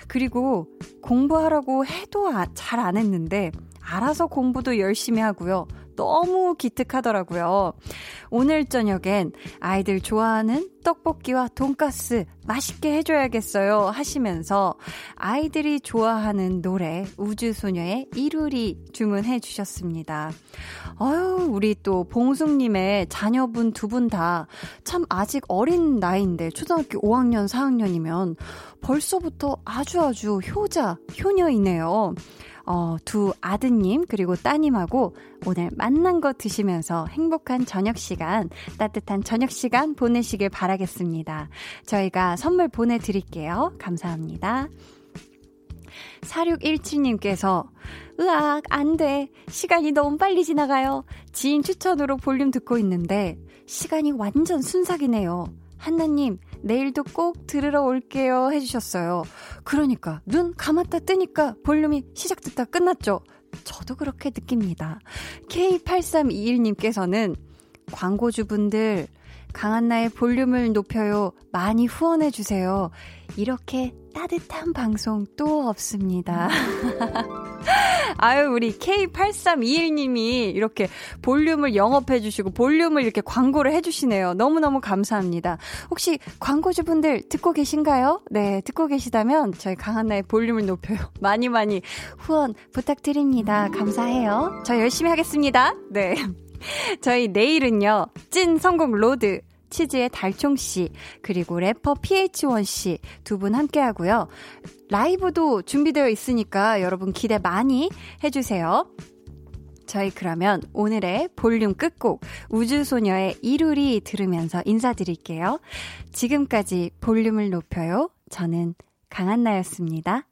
그리고 공부하라고 해도 아, 잘안 했는데 알아서 공부도 열심히 하고요. 너무 기특하더라고요. 오늘 저녁엔 아이들 좋아하는 떡볶이와 돈가스 맛있게 해줘야겠어요 하시면서 아이들이 좋아하는 노래 우주소녀의 이루리 주문해 주셨습니다. 아유, 우리 또 봉숙님의 자녀분 두 분 다 참 아직 어린 나이인데 초등학교 5학년, 4학년이면 벌써부터 아주 아주 효자, 효녀이네요. 어, 두 아드님 그리고 따님하고 오늘 만난 거 드시면서 행복한 저녁 시간, 따뜻한 저녁 시간 보내시길 바라겠습니다. 저희가 선물 보내드릴게요. 감사합니다. 4617님께서, 으악, 안 돼. 시간이 너무 빨리 지나가요. 지인 추천으로 볼륨 듣고 있는데, 시간이 완전 순삭이네요. 한나님, 내일도 꼭 들으러 올게요. 해주셨어요. 그러니까, 눈 감았다 뜨니까 볼륨이 시작됐다 끝났죠? 저도 그렇게 느낍니다. K8321님께서는 광고주분들, 강한나의 볼륨을 높여요. 많이 후원해주세요. 이렇게 따뜻한 방송 또 없습니다. 아유, 우리 K8321님이 이렇게 볼륨을 영업해주시고 볼륨을 이렇게 광고를 해주시네요. 너무너무 감사합니다. 혹시 광고주분들 듣고 계신가요? 네, 듣고 계시다면 저희 강한나의 볼륨을 높여요. 많이 많이 후원 부탁드립니다. 감사해요. 저 열심히 하겠습니다. 네. 저희 내일은요, 찐 성공 road. 치즈의 달총 씨, 그리고 래퍼 PH1 씨 두 분 함께 하고요. 라이브도 준비되어 있으니까 여러분 기대 많이 해주세요. 저희 그러면 오늘의 볼륨 끝곡 우주소녀의 이루리 들으면서 인사드릴게요. 지금까지 볼륨을 높여요. 저는 강한나였습니다.